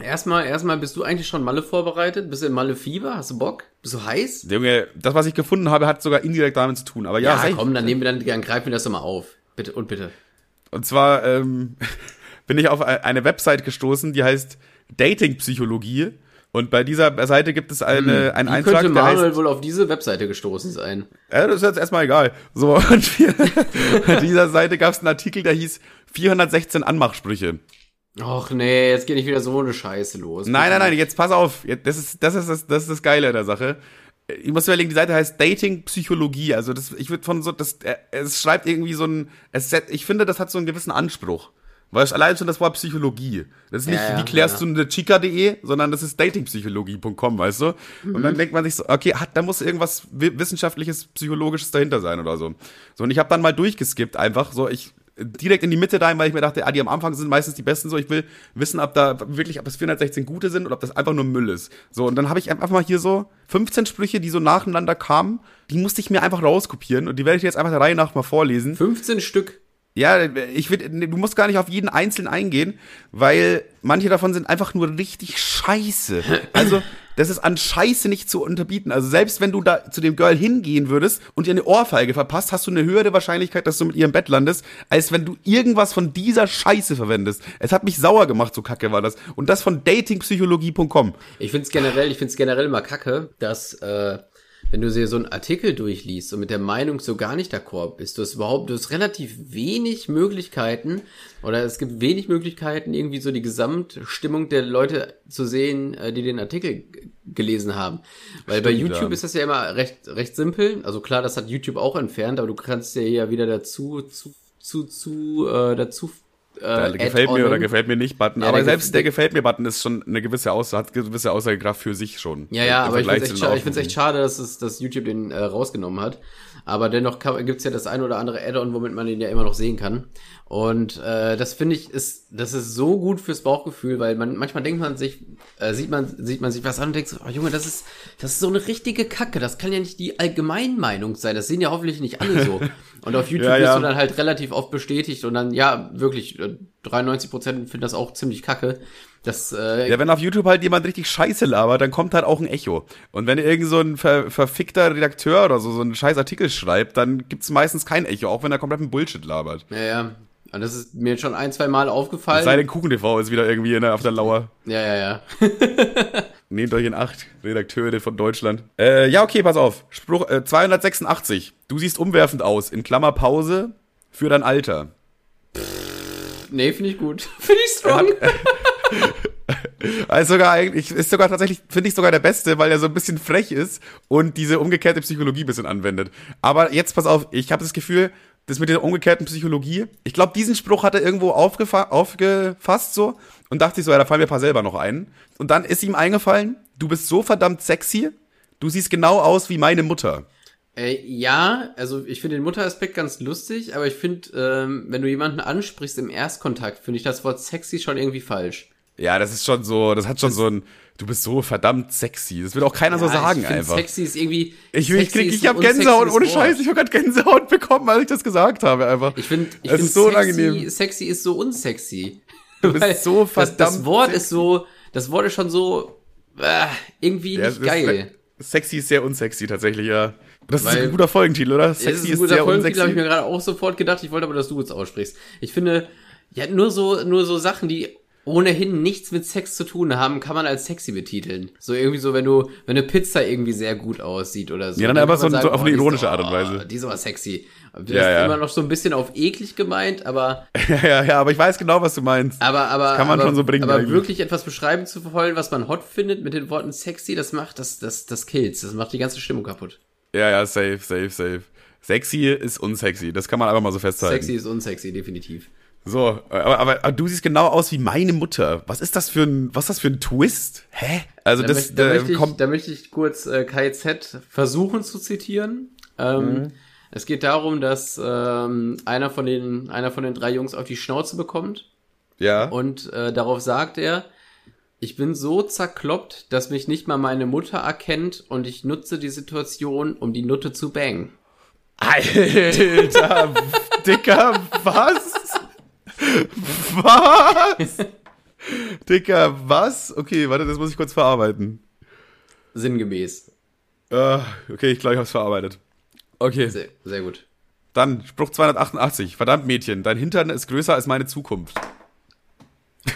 erstmal, erstmal, bist du eigentlich schon Malle vorbereitet? Bist du in Malle Fieber? Hast du Bock? Bist du heiß? Junge, das, was ich gefunden habe, hat sogar indirekt damit zu tun. Aber ja, Ja, komm, dann nehmen wir dann, dann greifen wir das doch mal auf. Bitte und bitte. Und zwar ähm, bin ich auf eine Website gestoßen, die heißt Datingpsychologie. Und bei dieser Seite gibt es eine, einen Wie Eintrag, könnte der heißt, Manuel wohl auf diese Webseite gestoßen sein? Ja, das ist jetzt erstmal egal. So, und bei dieser Seite gab es einen Artikel, der hieß 416 Anmachsprüche. Och nee, jetzt geht nicht wieder so eine Scheiße los. Nein, nein, nein, jetzt pass auf. Das ist das, ist das, das, ist das Geile an der Sache. Ich muss überlegen, die Seite heißt Dating Psychologie. Also das, ich würde von so, das, äh, es schreibt irgendwie so ein, es, ich finde, das hat so einen gewissen Anspruch. Weil es allein schon das Wort Psychologie. Das ist nicht, Ja, ja, wie klärst ja. du eine chica.de, sondern das ist datingpsychologie.com, weißt du? Und Mhm. dann denkt man sich so, okay, hat, da muss irgendwas wi- wissenschaftliches, psychologisches dahinter sein oder so. So, und ich habe dann mal durchgeskippt einfach, so, ich, direkt in die Mitte rein, weil ich mir dachte, ah, die am Anfang sind meistens die besten so. Ich will wissen, ob da wirklich, ob das 416 gute sind oder ob das einfach nur Müll ist. So, und dann habe ich einfach mal hier so 15 Sprüche, die so nacheinander kamen. Die musste ich mir einfach rauskopieren und die werde ich jetzt einfach der Reihe nach mal vorlesen. 15 Stück. Ja, ich nee, du musst gar nicht auf jeden einzeln eingehen, weil manche davon sind einfach nur richtig scheiße. Also, das ist an Scheiße nicht zu unterbieten. Also, selbst wenn du da zu dem Girl hingehen würdest und ihr eine Ohrfeige verpasst, hast du eine höhere Wahrscheinlichkeit, dass du mit ihr im Bett landest, als wenn du irgendwas von dieser Scheiße verwendest. Es hat mich sauer gemacht, so kacke war das. Und das von datingpsychologie.com. Ich find's generell, ich find's generell immer kacke, dass, äh, wenn du dir so einen Artikel durchliest und mit der Meinung so gar nicht d'accord bist, du hast überhaupt, du hast relativ wenig Möglichkeiten oder es gibt wenig Möglichkeiten, irgendwie so die Gesamtstimmung der Leute zu sehen, äh, die den Artikel gelesen haben. Weil bei Stimmt, YouTube ja. ist das ja immer recht, recht simpel. Also klar, das hat YouTube auch entfernt, aber du kannst ja hier wieder dazu, zu, zu, zu, äh, dazu, äh, gefällt mir oder gefällt mir nicht Button. Ja, aber der selbst der gefällt mir Button ist schon eine gewisse Aussage, hat gewisse Aussagekraft für sich schon. Ja, ja, aber ich find's zu echt, scha echt schade, dass, es, dass YouTube den äh, rausgenommen hat. Aber dennoch kann, gibt's ja das ein oder andere Add-on, womit man den ja immer noch sehen kann. Und äh, das finde ich, ist, das ist so gut fürs Bauchgefühl, weil man manchmal denkt man sich, äh, sieht man, sieht man sich was an und denkt so, oh Junge, das ist, das ist so eine richtige Kacke. Das kann ja nicht die Allgemeinmeinung sein. Das sehen ja hoffentlich nicht alle so. Und auf YouTube Ja, wirst ja. du dann halt relativ oft bestätigt und dann, ja, wirklich, äh, 93 Prozent finden das auch ziemlich kacke. Das, äh, Ja, wenn auf YouTube halt jemand richtig Scheiße labert, dann kommt halt auch ein Echo. Und wenn irgend so ein ver verfickter Redakteur oder so so einen scheiß Artikel schreibt, dann gibt's meistens kein Echo, auch wenn er kompletten Bullshit labert. ja, ja. Und das ist mir schon ein, zwei Mal Es aufgefallen. sei denn, KuchenTV ist wieder irgendwie in der, auf der Lauer. Ja, ja, ja. Nehmt euch in acht, Redakteure von Deutschland. Äh, ja, okay, pass auf. Spruch äh, 286. Du siehst umwerfend aus. In Klammer Pause für dein Alter. Nee, finde ich gut. Finde ich strong. Also sogar eigentlich, ist sogar tatsächlich, finde ich sogar der Beste, weil er so ein bisschen frech ist und diese umgekehrte Psychologie ein bisschen anwendet. Aber jetzt pass auf, ich habe das Gefühl, das mit der umgekehrten Psychologie. Ich glaube, diesen Spruch hat er irgendwo aufgefa aufgefasst so und dachte sich so, ja, da fallen mir ein paar selber noch ein. Und dann ist ihm eingefallen, du bist so verdammt sexy, du siehst genau aus wie meine Mutter. Äh, ja, also ich finde den Mutteraspekt ganz lustig, aber ich finde, ähm, wenn du jemanden ansprichst im Erstkontakt, finde ich das Wort sexy schon irgendwie falsch. Ja, das ist schon so, das hat schon so ein, du bist so verdammt sexy. Das will auch keiner so Ja, sagen ich einfach. Sexy ist irgendwie. Ich, ich, krieg, ist ich ein hab Gänsehaut, ohne. Scheiß. Ich hab grad Gänsehaut bekommen, als ich das gesagt habe, einfach. Ich finde, ich Es find ist so sexy, unangenehm. sexy ist so unsexy. Du bist so das, das verdammt Wort sexy. ist so, das Wort ist schon so äh, irgendwie Ja, nicht das ist- geil. Sexy ist sehr unsexy tatsächlich, ja. Das ist Weil- ein guter Folgentitel, oder? Sexy ist ein ist, guter sehr Folgentitel, habe ich mir unsexy. gerade auch sofort gedacht. Ich wollte aber, dass du es aussprichst. Ich finde, ja, nur so, nur so Sachen, die ohnehin nichts mit Sex zu tun haben, kann man als sexy betiteln. So irgendwie so, wenn du, wenn eine Pizza irgendwie sehr gut aussieht oder so. Ja, dann kann aber so- so auf eine die ist ironische Art und Weise. Die ist aber sexy. Das Ja, ist ja. immer noch so ein bisschen auf eklig gemeint, aber Ja, ja, ja, aber ich weiß genau, was du meinst. aber, aber, kann man aber, schon so bringen Aber eigentlich. wirklich etwas beschreiben zu wollen, was man hot findet mit den Worten sexy, das macht, das, das, das kills. Das macht die ganze Stimmung kaputt. Ja, ja, safe, safe, safe. Sexy ist unsexy. Das kann man einfach mal so festhalten. Sexy ist unsexy, definitiv. So, aber, aber, aber du siehst genau aus wie meine Mutter. Was ist das für ein, was ist das für ein Twist? Hä? Also Da, das möchte, da, äh, möchte ich, da möchte ich kurz äh, KZ versuchen zu zitieren. Ähm, Mhm. Es geht darum, dass ähm, einer, von den, einer von den drei Jungs auf die Schnauze bekommt Ja. und äh, darauf sagt er, ich bin so zerkloppt, dass mich nicht mal meine Mutter erkennt und ich nutze die Situation, um die Nutte zu bangen. Alter, Dicker, was? Was? Dicker, was? Okay, warte, das muss ich kurz verarbeiten. Sinngemäß. Äh, okay, ich glaube, ich hab's verarbeitet. Okay, Sehr, sehr gut. dann Spruch 288. Verdammt, Mädchen, dein Hintern ist größer als meine Zukunft.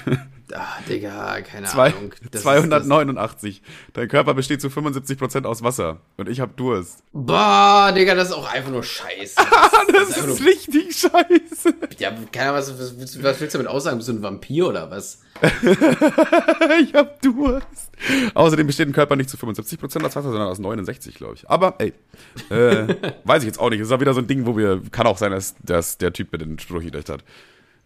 Ah, Digga, keine Zwei, Ahnung. Das ist- 289. Dein Körper besteht zu 75% aus Wasser. Und ich hab Durst. Das, boah, Digga, das ist auch einfach nur Scheiße. Das einfach ist nur- richtig scheiße. Ja, keine Ahnung, was, was, willst du- was willst du damit aussagen? Bist du ein Vampir oder was? ich hab Durst. Außerdem besteht ein Körper nicht zu 75% aus Wasser, sondern aus 69, glaube ich. Aber, ey, äh, weiß ich jetzt auch nicht. Das ist auch wieder so ein Ding, wo wir, kann auch sein, dass, dass der Typ mit den Spruch recht hat.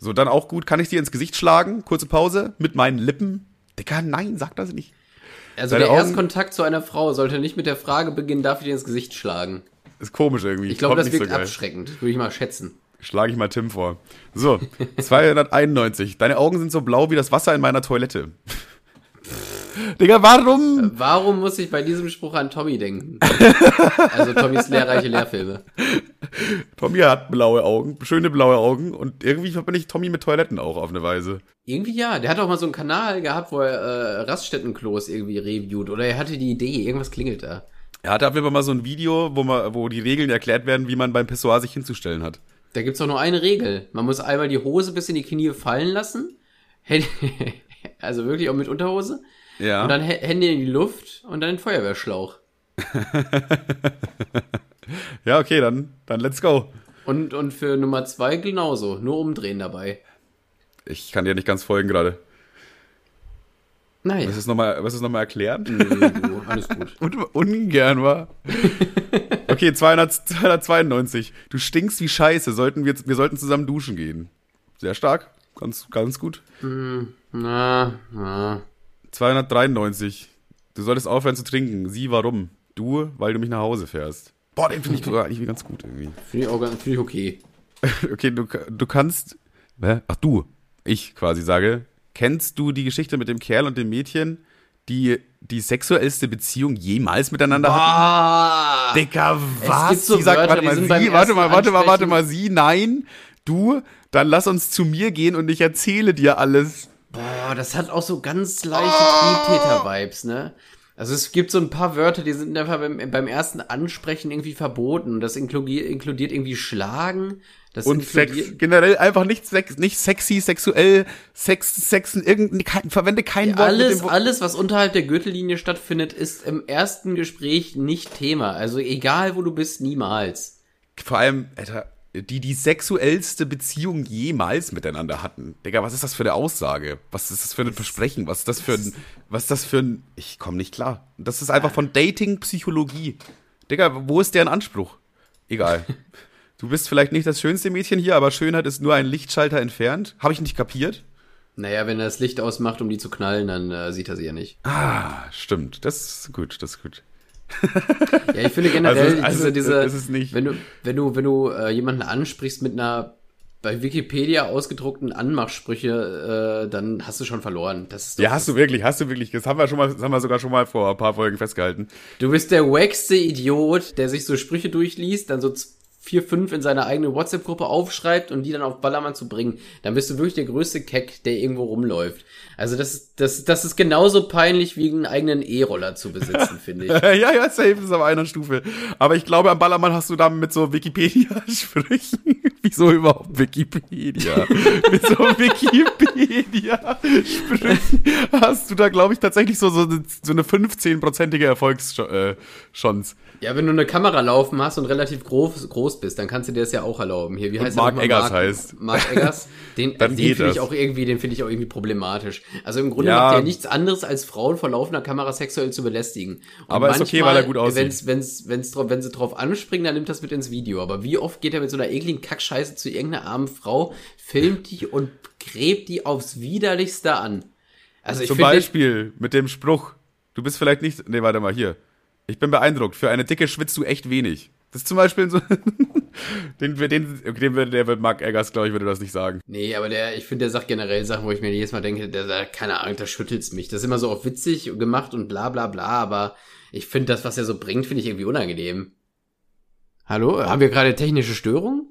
So, dann auch gut, kann ich dir ins Gesicht schlagen? Kurze Pause, mit meinen Lippen. Dicker, nein, sag das nicht. Also Deine der Augen- Erstkontakt zu einer Frau sollte nicht mit der Frage beginnen, darf ich dir ins Gesicht schlagen? Ist komisch irgendwie. Ich glaube, das wirkt so abschreckend, würde ich mal schätzen. Schlage ich mal Tim vor. So, 291. Deine Augen sind so blau wie das Wasser in meiner Toilette. Digga, warum? Warum muss ich bei diesem Spruch an Tommy denken? also Tommys lehrreiche Lehrfilme. Tommy hat blaue Augen, schöne blaue Augen und irgendwie verbinde ich Tommy mit Toiletten auch auf eine Weise. Irgendwie ja, der hat auch mal so einen Kanal gehabt, wo er äh, Raststättenklos irgendwie reviewt. Oder er hatte die Idee, irgendwas klingelt da. Er hatte auf jeden Fall mal so ein Video, wo, man, wo die Regeln erklärt werden, wie man beim Pissoir sich hinzustellen hat. Da gibt's auch nur eine Regel. Man muss einmal die Hose bis in die Knie fallen lassen. Also wirklich auch mit Unterhose. Ja. Und dann Hä- Hände in die Luft und dann den Feuerwehrschlauch. ja, okay, dann, dann let's go. Und, und für Nummer zwei genauso. Nur umdrehen dabei. Ich kann dir nicht ganz folgen gerade. Nein. Was ist nochmal, was ist nochmal erklärt? Nee, du, alles gut. Und ungern war. Okay, 200, 292. Du stinkst wie Scheiße. Sollten wir, wir sollten zusammen duschen gehen. Sehr stark. Ganz, ganz gut. Na, na. 293. Du solltest aufhören zu trinken. Sie, warum? Du, weil du mich nach Hause fährst. Boah, den finde ich sogar eigentlich ganz gut irgendwie. Finde ich auch ganz, finde ich okay. Okay, du, du kannst. Hä? Ach, du. Ich quasi sage. Kennst du die Geschichte mit dem Kerl und dem Mädchen, die die sexuellste Beziehung jemals miteinander hatten? Ah! Dicker, was? so sie sagt, Wörter, warte mal, sie, warte mal, warte mal, warte mal, sie, nein, du, dann lass uns zu mir gehen und ich erzähle dir alles. Boah, das hat auch so ganz leichte Triebtäter-Vibes, ne? Also es gibt so ein paar Wörter, die sind einfach beim, beim ersten Ansprechen irgendwie verboten. Das inkludiert, inkludiert irgendwie Schlagen. Das Und Sex, generell einfach nicht, sex, nicht sexy, sexuell, Sex, Sexen, irgendein, kein, verwende kein Wort Alles, Wo- alles, was unterhalb der Gürtellinie stattfindet, ist im ersten Gespräch nicht Thema. Also egal, wo du bist, niemals. Vor allem, Alter, die die sexuellste Beziehung jemals miteinander hatten. Digga, was ist das für eine Aussage? Was ist das für ein Versprechen? Was ist das für ein, was ist das für ein, ich komme nicht klar. Das ist einfach von Dating-Psychologie. Digga, wo ist deren Anspruch? Egal. du bist vielleicht nicht das schönste Mädchen hier, aber Schönheit ist nur ein Lichtschalter entfernt. Habe ich nicht kapiert? Naja, wenn er das Licht ausmacht, um die zu knallen, dann äh, sieht er sie ja nicht. Ah, stimmt. Das ist gut, das ist gut. Ja, ich finde generell Also- also, diese, diese wenn du, wenn du, wenn du äh, jemanden ansprichst mit einer bei Wikipedia ausgedruckten Anmachsprüche, äh, dann hast du schon verloren. Das ist Ja, hast du wirklich, hast du wirklich. Das haben wir schon mal, das haben wir sogar schon mal vor ein paar Folgen festgehalten. Du bist der wackste Idiot, der sich so Sprüche durchliest, dann so vier, fünf in seine eigene WhatsApp-Gruppe aufschreibt und die dann auf Ballermann zu bringen. Dann bist du wirklich der größte Keck, der irgendwo rumläuft. Also das, ist- das, das ist genauso peinlich wie einen eigenen E-Roller zu besitzen, finde ich. ja, ja, safe ist auf einer Stufe. Aber ich glaube, am Ballermann hast du da mit so Wikipedia-Sprüchen. Wieso überhaupt Wikipedia? mit so Wikipedia-Sprüchen hast du da, glaube ich, tatsächlich so, so, eine- so eine 15-prozentige Erfolgschance. Ja, wenn du eine Kamera laufen hast und relativ groß, groß bist, dann kannst du dir das ja auch erlauben. Hier, wie heißt Mark? Eggers Mark, heißt. Mark Eggers. Den, den finde ich auch irgendwie, den finde ich auch irgendwie problematisch. Also im Grunde Ja. macht er nichts anderes, als Frauen vor laufender Kamera sexuell zu belästigen. Und Aber ist okay, weil er gut aussieht. Wenn's, wenn's, wenn's, wenn sie drauf anspringen, dann nimmt das mit ins Video. Aber wie oft geht er mit so einer ekligen Kackscheiße zu irgendeiner armen Frau, filmt die und gräbt die aufs widerlichste an? Also ich Zum Beispiel mit dem Spruch, du bist vielleicht nicht, nee, warte mal, hier. Ich bin beeindruckt, für eine Dicke schwitzt du echt wenig. Das ist zum Beispiel so, den, den, den, den, wird- der wird Mark Eggers, glaube ich, würde das nicht sagen. Nee, aber der, ich finde, der sagt generell Sachen, wo ich mir jedes Mal denke, der, der keine Ahnung, da schüttelt's mich. Das ist immer so auf witzig gemacht und bla bla bla, aber ich finde das, was er so bringt, finde ich irgendwie unangenehm. Hallo? Haben wir gerade technische Störung?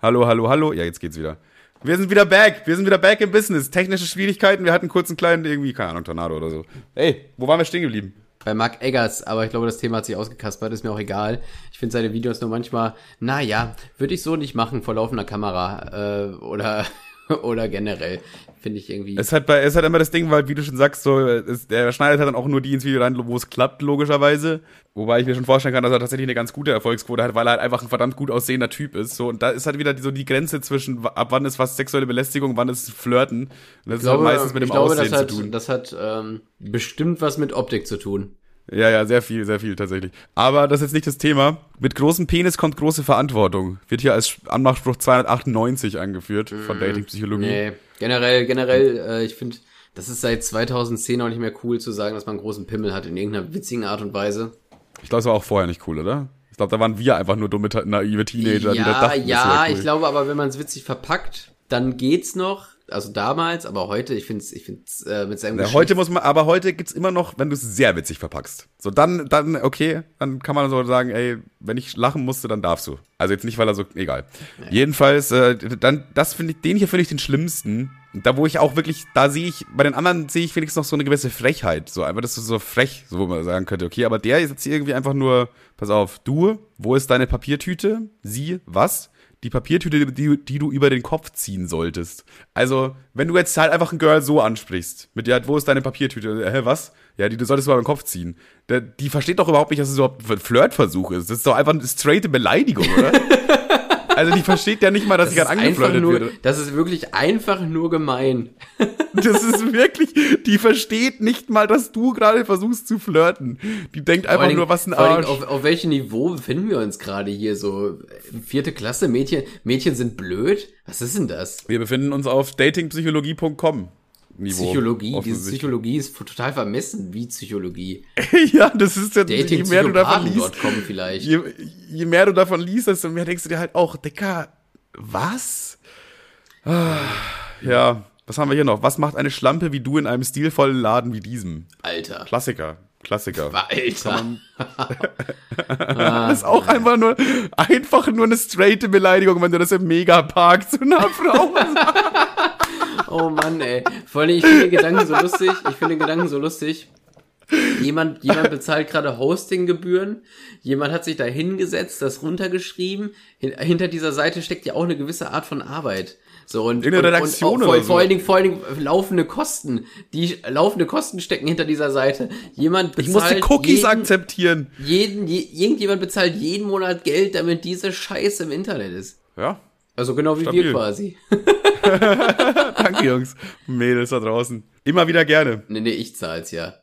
Hallo, hallo, hallo. Ja, jetzt geht's wieder. Wir sind wieder back. Wir sind wieder back im Business. Technische Schwierigkeiten. Wir hatten kurz einen kleinen, irgendwie, keine Ahnung, Tornado oder so. Ey, wo waren wir stehen geblieben? Bei Mark Eggers, aber ich glaube, das Thema hat sich ausgekaspert, ist mir auch egal. Ich finde seine Videos nur manchmal, naja, würde ich so nicht machen vor laufender Kamera, äh, oder, oder generell. Finde ich irgendwie. Es hat bei, es hat immer das Ding, weil, wie du schon sagst, so, es, der schneidet halt dann auch nur die ins Video rein, wo es klappt, logischerweise. Wobei ich mir schon vorstellen kann, dass er tatsächlich eine ganz gute Erfolgsquote hat, weil er halt einfach ein verdammt gut aussehender Typ ist. So, und da ist halt wieder die, so die Grenze zwischen, ab wann ist was sexuelle Belästigung, wann ist Flirten. Und das ich glaube, ist halt meistens mit dem ich glaube, Aussehen das hat, zu tun. das hat ähm, bestimmt was mit Optik zu tun. Ja, ja, sehr viel, sehr viel tatsächlich. Aber das ist jetzt nicht das Thema. Mit großem Penis kommt große Verantwortung. Wird hier als Anmachspruch 298 angeführt von Datingpsychologie. Nee, generell, generell, äh, ich finde, das ist seit 2010 auch nicht mehr cool zu sagen, dass man einen großen Pimmel hat in irgendeiner witzigen Art und Weise. Ich glaube, es war auch vorher nicht cool, oder? Ich glaube, da waren wir einfach nur dumme, naive Teenager, die da ja, dachten, das ja, wäre cool. ich glaube aber, wenn man es witzig verpackt, dann geht's noch. Also damals, aber heute, ich finde es ich find's, äh, mit seinem Ja, heute muss man, aber heute gibt's immer noch, wenn du es sehr witzig verpackst. So, dann, dann, okay, dann kann man so sagen, ey, wenn ich lachen musste, dann darfst du. Also jetzt nicht, weil er so, egal. Jedenfalls, äh, dann, das finde ich, den hier finde ich den schlimmsten. Da, wo ich auch wirklich, da sehe ich, bei den anderen sehe ich wenigstens noch so eine gewisse Frechheit. So, einfach, das ist so frech, so wo man sagen könnte, okay, aber der ist jetzt hier irgendwie einfach nur, pass auf, du, wo ist deine Papiertüte? Sie, was? Die Papiertüte, die, die du über den Kopf ziehen solltest. Also, wenn du jetzt halt einfach ein Girl so ansprichst, mit der, wo ist deine Papiertüte? Äh, Hä, was? Ja, die du solltest über den Kopf ziehen. Der, die versteht doch überhaupt nicht, dass es überhaupt ein Flirtversuch ist. Das ist doch einfach eine straighte Beleidigung, oder? also, die versteht ja nicht mal, dass Das ich gerade angeflirtet nur, werde. das ist wirklich einfach nur gemein. Das ist wirklich, die versteht nicht mal, dass du gerade versuchst zu flirten. Die denkt Vor einfach allen nur, Dingen- was ein Arsch. Dingen, Auf, auf welchem Niveau befinden wir uns gerade hier? So vierte Klasse, Mädchen, Mädchen sind blöd? Was ist denn das? Wir befinden uns auf datingpsychologie.com. Niveau. Psychologie, diese. Psychologie ist total vermessen wie Psychologie. ja, das ist ja, je mehr du davon liest, vielleicht. je, je mehr du davon liest, desto mehr denkst du dir halt auch, Dicker, was? Ah, ja, was haben wir hier noch? Was macht eine Schlampe wie du in einem stilvollen Laden wie diesem? Alter. Klassiker, Klassiker. Alter. Das ist auch einfach nur, einfach nur eine straighte Beleidigung, wenn du das im Megapark zu einer Frau sagst. Oh Mann, ey. Vor allem, ich finde den Gedanken so lustig. Ich finde den Gedanken so lustig. Jemand, jemand bezahlt gerade Hostinggebühren. Jemand hat sich da hingesetzt, das runtergeschrieben. Hin, hinter dieser Seite steckt ja auch eine gewisse Art von Arbeit. So, und, In der und, Redaktion und auch vor, oder so. vor allen Dingen, vor allen Dingen laufende Kosten. Die laufende Kosten stecken hinter dieser Seite. Jemand bezahlt Ich musste Cookies jeden, akzeptieren. jeden, je, irgendjemand bezahlt jeden Monat Geld, damit diese Scheiße im Internet ist. Ja, Also genau wie Stabil. wir quasi. danke Jungs, Mädels da draußen. Immer wieder gerne. nee, nee, ich zahl's ja.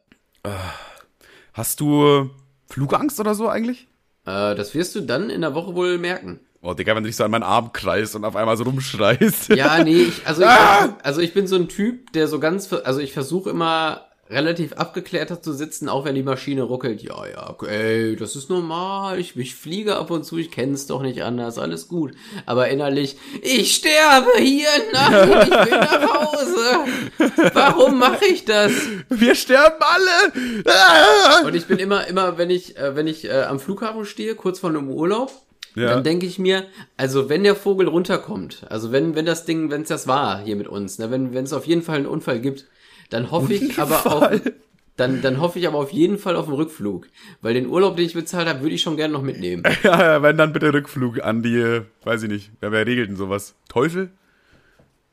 Hast du Flugangst oder so eigentlich? Äh, das wirst du dann in der Woche wohl merken. Oh, Digga, wenn du dich so an meinen Arm kreist und auf einmal so rumschreist. Ja, nee, ich, also, Ah! ich, also ich bin so ein Typ, der so ganz, also ich versuche immer relativ abgeklärter zu sitzen, auch wenn die Maschine ruckelt. Ja, ja, okay, das ist normal. Ich, ich fliege ab und zu, ich kenn's doch nicht anders, alles gut. Aber innerlich, ich sterbe hier, nein, ich will nach Hause. Warum mache ich das? Wir sterben alle! Ah! Und ich bin immer, immer, wenn ich, äh, wenn ich äh, am Flughafen stehe, kurz vor einem Urlaub, Ja. dann denke ich mir, also wenn der Vogel runterkommt, also wenn, wenn das Ding, wenn es das war hier mit uns, ne, wenn, wenn es auf jeden Fall einen Unfall gibt, dann hoffe ich aber auf, dann, dann hoffe ich aber auf jeden Fall auf den Rückflug. Weil den Urlaub, den ich bezahlt habe, würde ich schon gerne noch mitnehmen. Ja, ja, wenn dann bitte Rückflug an die, äh, weiß ich nicht, wer, wer regelt denn sowas? Teufel?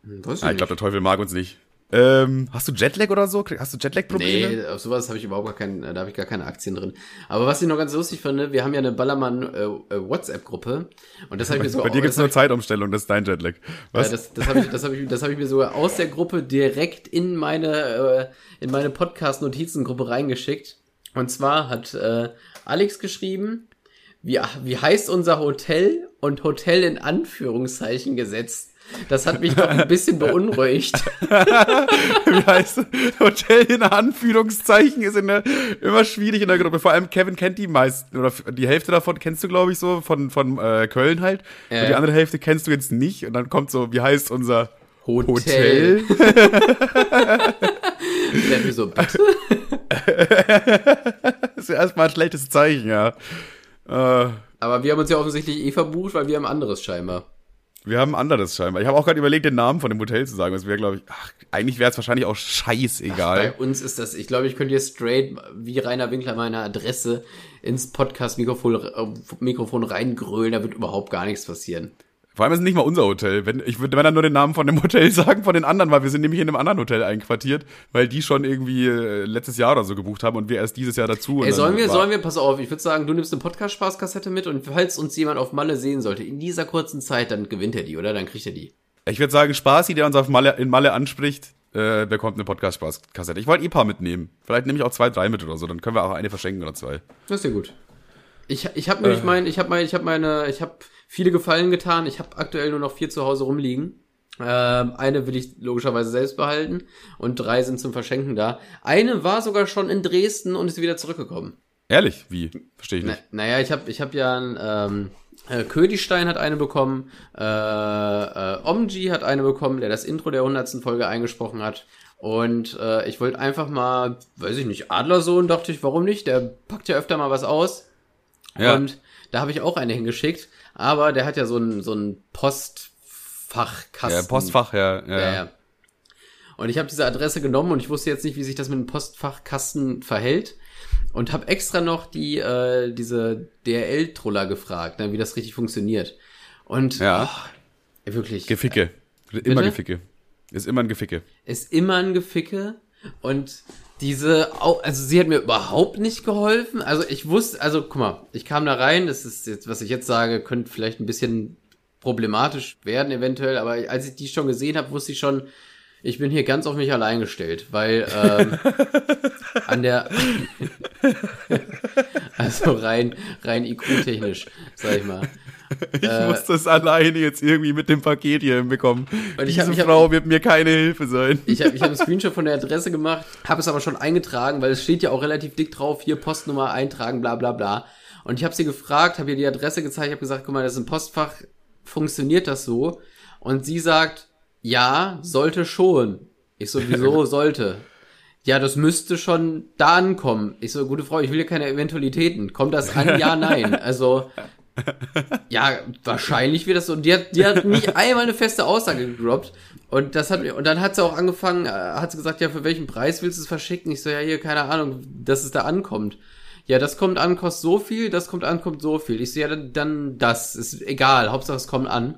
Hm, Weiß ich Ah, ich glaube, der Teufel mag uns nicht. Ähm, hast du Jetlag oder so? Hast du Jetlag-Probleme? Nee, auf sowas habe ich überhaupt gar keinen, da habe ich gar keine Aktien drin. Aber was ich noch ganz lustig finde, wir haben ja eine Ballermann äh, äh, WhatsApp-Gruppe und das habe ich mir so Bei dir gibt's das hab nur Zeitumstellung, das ist dein Jetlag. Was? Ja, das das habe ich, das ich, das ich mir sogar aus der Gruppe direkt in meine, äh, in meine Podcast-Notizengruppe reingeschickt. Und zwar hat äh, Alex geschrieben, wie, wie heißt unser Hotel und Hotel in Anführungszeichen gesetzt. Das hat mich doch ein bisschen beunruhigt. Wie heißt es? Hotel in Anführungszeichen ist in der, immer schwierig in der Gruppe. Vor allem Kevin kennt die meisten, oder die Hälfte davon kennst du, glaube ich, so, von, von äh, Köln halt. Ja. Und die andere Hälfte kennst du jetzt nicht. Und dann kommt so, wie heißt unser Hotel. Hotel? Hat mir so, bitte? Das ist ja erstmal ein schlechtes Zeichen, ja. Äh, Aber wir haben uns ja offensichtlich eh verbucht, weil wir haben anderes scheinbar. Wir haben anderes scheinbar. Ich habe auch gerade überlegt, den Namen von dem Hotel zu sagen. Das wäre, glaube ich, ach, eigentlich wäre es wahrscheinlich auch Bei scheißegal. uns ist das, ich glaube, ich könnte hier straight wie Rainer Winkler meine Adresse ins Podcast-Mikrofon äh, Mikrofon reingrölen, da wird überhaupt gar nichts passieren. Vor allem ist es nicht mal unser Hotel. Wenn, ich würde wenn dann nur den Namen von dem Hotel sagen, von den anderen, weil wir sind nämlich in einem anderen Hotel einquartiert, weil die schon irgendwie äh, letztes Jahr oder so gebucht haben und wir erst dieses Jahr dazu. Ey, sollen wir, war- sollen wir, pass auf, ich würde sagen, du nimmst eine Podcast-Spaßkassette mit und falls uns jemand auf Malle sehen sollte, in dieser kurzen Zeit, dann gewinnt er die, oder? Dann kriegt er die. Ich würde sagen, Spaßi, der uns auf Malle, in Malle anspricht, äh, bekommt eine Podcast-Spaß-Kassette. Ich wollte eh ein paar mitnehmen. Vielleicht nehme ich auch zwei, drei mit oder so. Dann können wir auch eine verschenken oder zwei. Das ist ja gut. Ich, ich habe nämlich mein, ich habe mein, ich habe meine, ich habe viele Gefallen getan. Ich habe aktuell nur noch vier zu Hause rumliegen. Ähm, eine will ich logischerweise selbst behalten und drei sind zum Verschenken da. Eine war sogar schon in Dresden und ist wieder zurückgekommen. Ehrlich? Wie? Verstehe ich Na, nicht. naja, ich habe ich hab ja ein, ähm, äh, Ködigstein hat eine bekommen, äh, äh, Omji hat eine bekommen, der das Intro der 100. Folge eingesprochen hat. Und äh, ich wollte einfach mal, weiß ich nicht, Adlersohn, dachte ich, warum nicht? Der packt ja öfter mal was aus. Ja. Und da habe ich auch eine hingeschickt. Aber der hat ja so ein, so ein Postfachkasten. Ja, Postfach, ja. ja, Ja, ja. Und ich habe diese Adresse genommen und ich wusste jetzt nicht, wie sich das mit dem Postfachkasten verhält. Und habe extra noch die äh, diese DRL-Troller gefragt, ne, wie das richtig funktioniert. Und Ja. oh, wirklich, Geficke. Immer Bitte? Geficke. Ist immer ein Geficke. ist immer ein Geficke. Und diese, also sie hat mir überhaupt nicht geholfen. Also ich wusste, also guck mal, ich kam da rein, das ist jetzt, was ich jetzt sage, könnte vielleicht ein bisschen problematisch werden eventuell, aber als ich die schon gesehen habe, wusste ich schon, ich bin hier ganz auf mich allein gestellt, weil ähm, an der also rein rein IQ-technisch, sag ich mal. Ich muss das alleine jetzt irgendwie mit dem Paket hier hinbekommen. Und ich Diese hab- ich hab- Frau wird mir keine Hilfe sein. Ich habe ich hab einen Screenshot von der Adresse gemacht, habe es aber schon eingetragen, weil es steht ja auch relativ dick drauf, hier Postnummer eintragen, bla bla bla. Und ich habe sie gefragt, habe ihr die Adresse gezeigt, habe gesagt, guck mal, das ist ein Postfach, funktioniert das so? Und sie sagt, ja, sollte schon. Ich so, wieso sollte? Ja, das müsste schon da ankommen. Ich so, gute Frau, ich will ja keine Eventualitäten. Kommt das an? Ja, nein. Also, ja, wahrscheinlich wird das so. Und die hat, die hat nicht einmal eine feste Aussage gedroppt. Und das hat und dann hat sie auch angefangen, äh, hat sie gesagt, ja, für welchen Preis willst du es verschicken? Ich so, ja, hier, keine Ahnung, dass es da ankommt. Ja, das kommt an, kostet so viel, das kommt an, kommt so viel. Ich so, ja, dann, dann das, ist egal, Hauptsache es kommt an.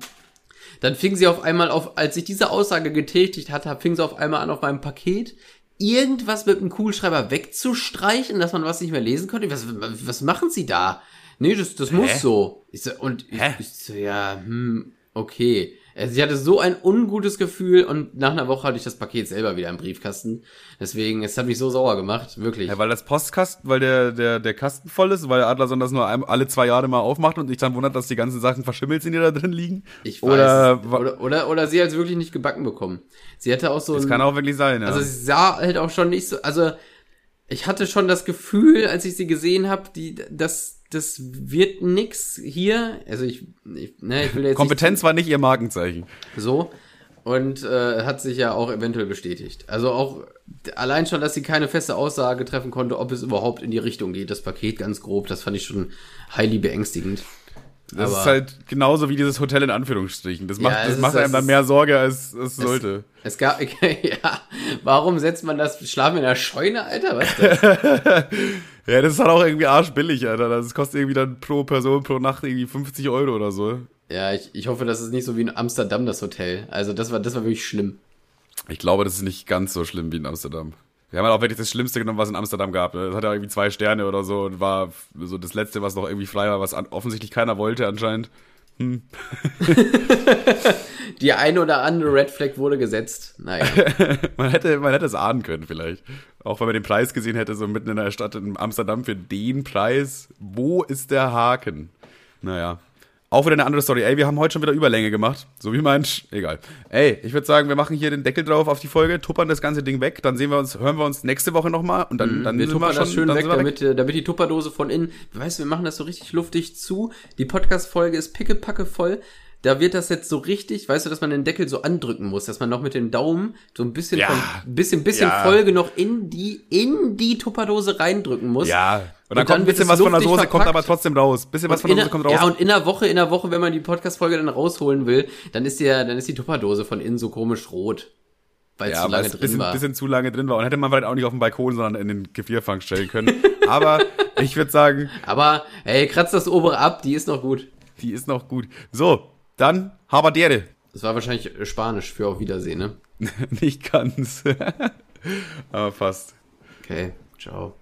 Dann fing sie auf einmal auf, als ich diese Aussage getätigt hatte, fing sie auf einmal an, auf meinem Paket irgendwas mit einem Kugelschreiber wegzustreichen, dass man was nicht mehr lesen konnte. Was, was machen sie da? Nee, das, das muss so. Ich so, und ich, Hä? ich so, ja, hm, okay. Also ich hatte so ein ungutes Gefühl und nach einer Woche hatte ich das Paket selber wieder im Briefkasten. Deswegen, es hat mich so sauer gemacht, wirklich. Ja, weil das Postkasten, weil der, der, der Kasten voll ist, weil Adlerson das nur ein, alle zwei Jahre mal aufmacht und sich dann wundert, dass die ganzen Sachen verschimmelt sind, die da drin liegen. Ich weiß. Oder, oder, oder, oder sie hat es wirklich nicht gebacken bekommen. Sie hatte auch so das ein, kann auch wirklich sein, ja. Also sie sah halt auch schon nicht so, also ich hatte schon das Gefühl, als ich sie gesehen habe, die, das, das wird nix hier. Also ich, ich, ne, ich will jetzt Kompetenz war nicht ihr Markenzeichen. nicht so und äh, hat sich ja auch eventuell bestätigt. Also auch allein schon, dass sie keine feste Aussage treffen konnte, ob es überhaupt in die Richtung geht. Das Paket ganz grob, das fand ich schon highly beängstigend. Das Aber- ist halt genauso wie dieses Hotel in Anführungsstrichen. Das macht, Ja, das ist- macht es einem dann ist- mehr Sorge, als es sollte. Es gab, ja, warum setzt man das Schlafen in der Scheune, Alter? Was denn? Ja, das ist halt auch irgendwie arschbillig, Alter. Das kostet irgendwie dann pro Person pro Nacht irgendwie 50 Euro oder so. Ja, ich, ich hoffe, das ist nicht so wie in Amsterdam, das Hotel. Also das war, das war wirklich schlimm. Ich glaube, das ist nicht ganz so schlimm wie in Amsterdam. Wir haben halt auch wirklich das Schlimmste genommen, was in Amsterdam gab. Ne? Das hat ja irgendwie zwei Sterne oder so und war so das Letzte, was noch irgendwie frei war, was an, offensichtlich keiner wollte anscheinend. Die eine oder andere Red Flag wurde gesetzt. Naja. Man hätte, man hätte es ahnen können vielleicht. Auch wenn man den Preis gesehen hätte, so mitten in der Stadt in Amsterdam für den Preis. Wo ist der Haken? Naja. Auch wieder eine andere Story. Ey, wir haben heute schon wieder Überlänge gemacht. So wie mein... Sch Egal. Ey, ich würde sagen, wir machen hier den Deckel drauf auf die Folge, tuppern das ganze Ding weg, dann sehen wir uns, hören wir uns nächste Woche nochmal und dann, dann Mhm. wir sind tuppern das schön dann weg, wir damit, äh, damit die Tupperdose von innen, weißt du, wir machen das so richtig luftig zu. Die Podcast-Folge ist pickepacke voll. Da wird das jetzt so richtig, weißt du, dass man den Deckel so andrücken muss, dass man noch mit dem Daumen so ein bisschen Ja. von, bisschen, bisschen Ja. Folge noch in die, in die Tupperdose reindrücken muss. Ja. Und dann Und kommt ein dann bisschen was von der Soße, kommt verpackt. aber trotzdem raus. Bisschen was von der Soße der, kommt raus. ja, und in der Woche, in der Woche, wenn man die Podcast-Folge dann rausholen will, dann ist die, ja- dann ist die Tupperdose von innen so komisch rot. Weil es Ja, weil lange drin bisschen, war. bisschen zu lange drin war. Und hätte man vielleicht auch nicht auf dem Balkon, sondern in den Gefrierfang stellen können. Aber ich würde sagen, Aber, hey, kratzt das obere ab, die ist noch gut. die ist noch gut. So, dann Habardere. Das war wahrscheinlich Spanisch für auf Wiedersehen, ne? nicht ganz. Aber fast. Okay, ciao.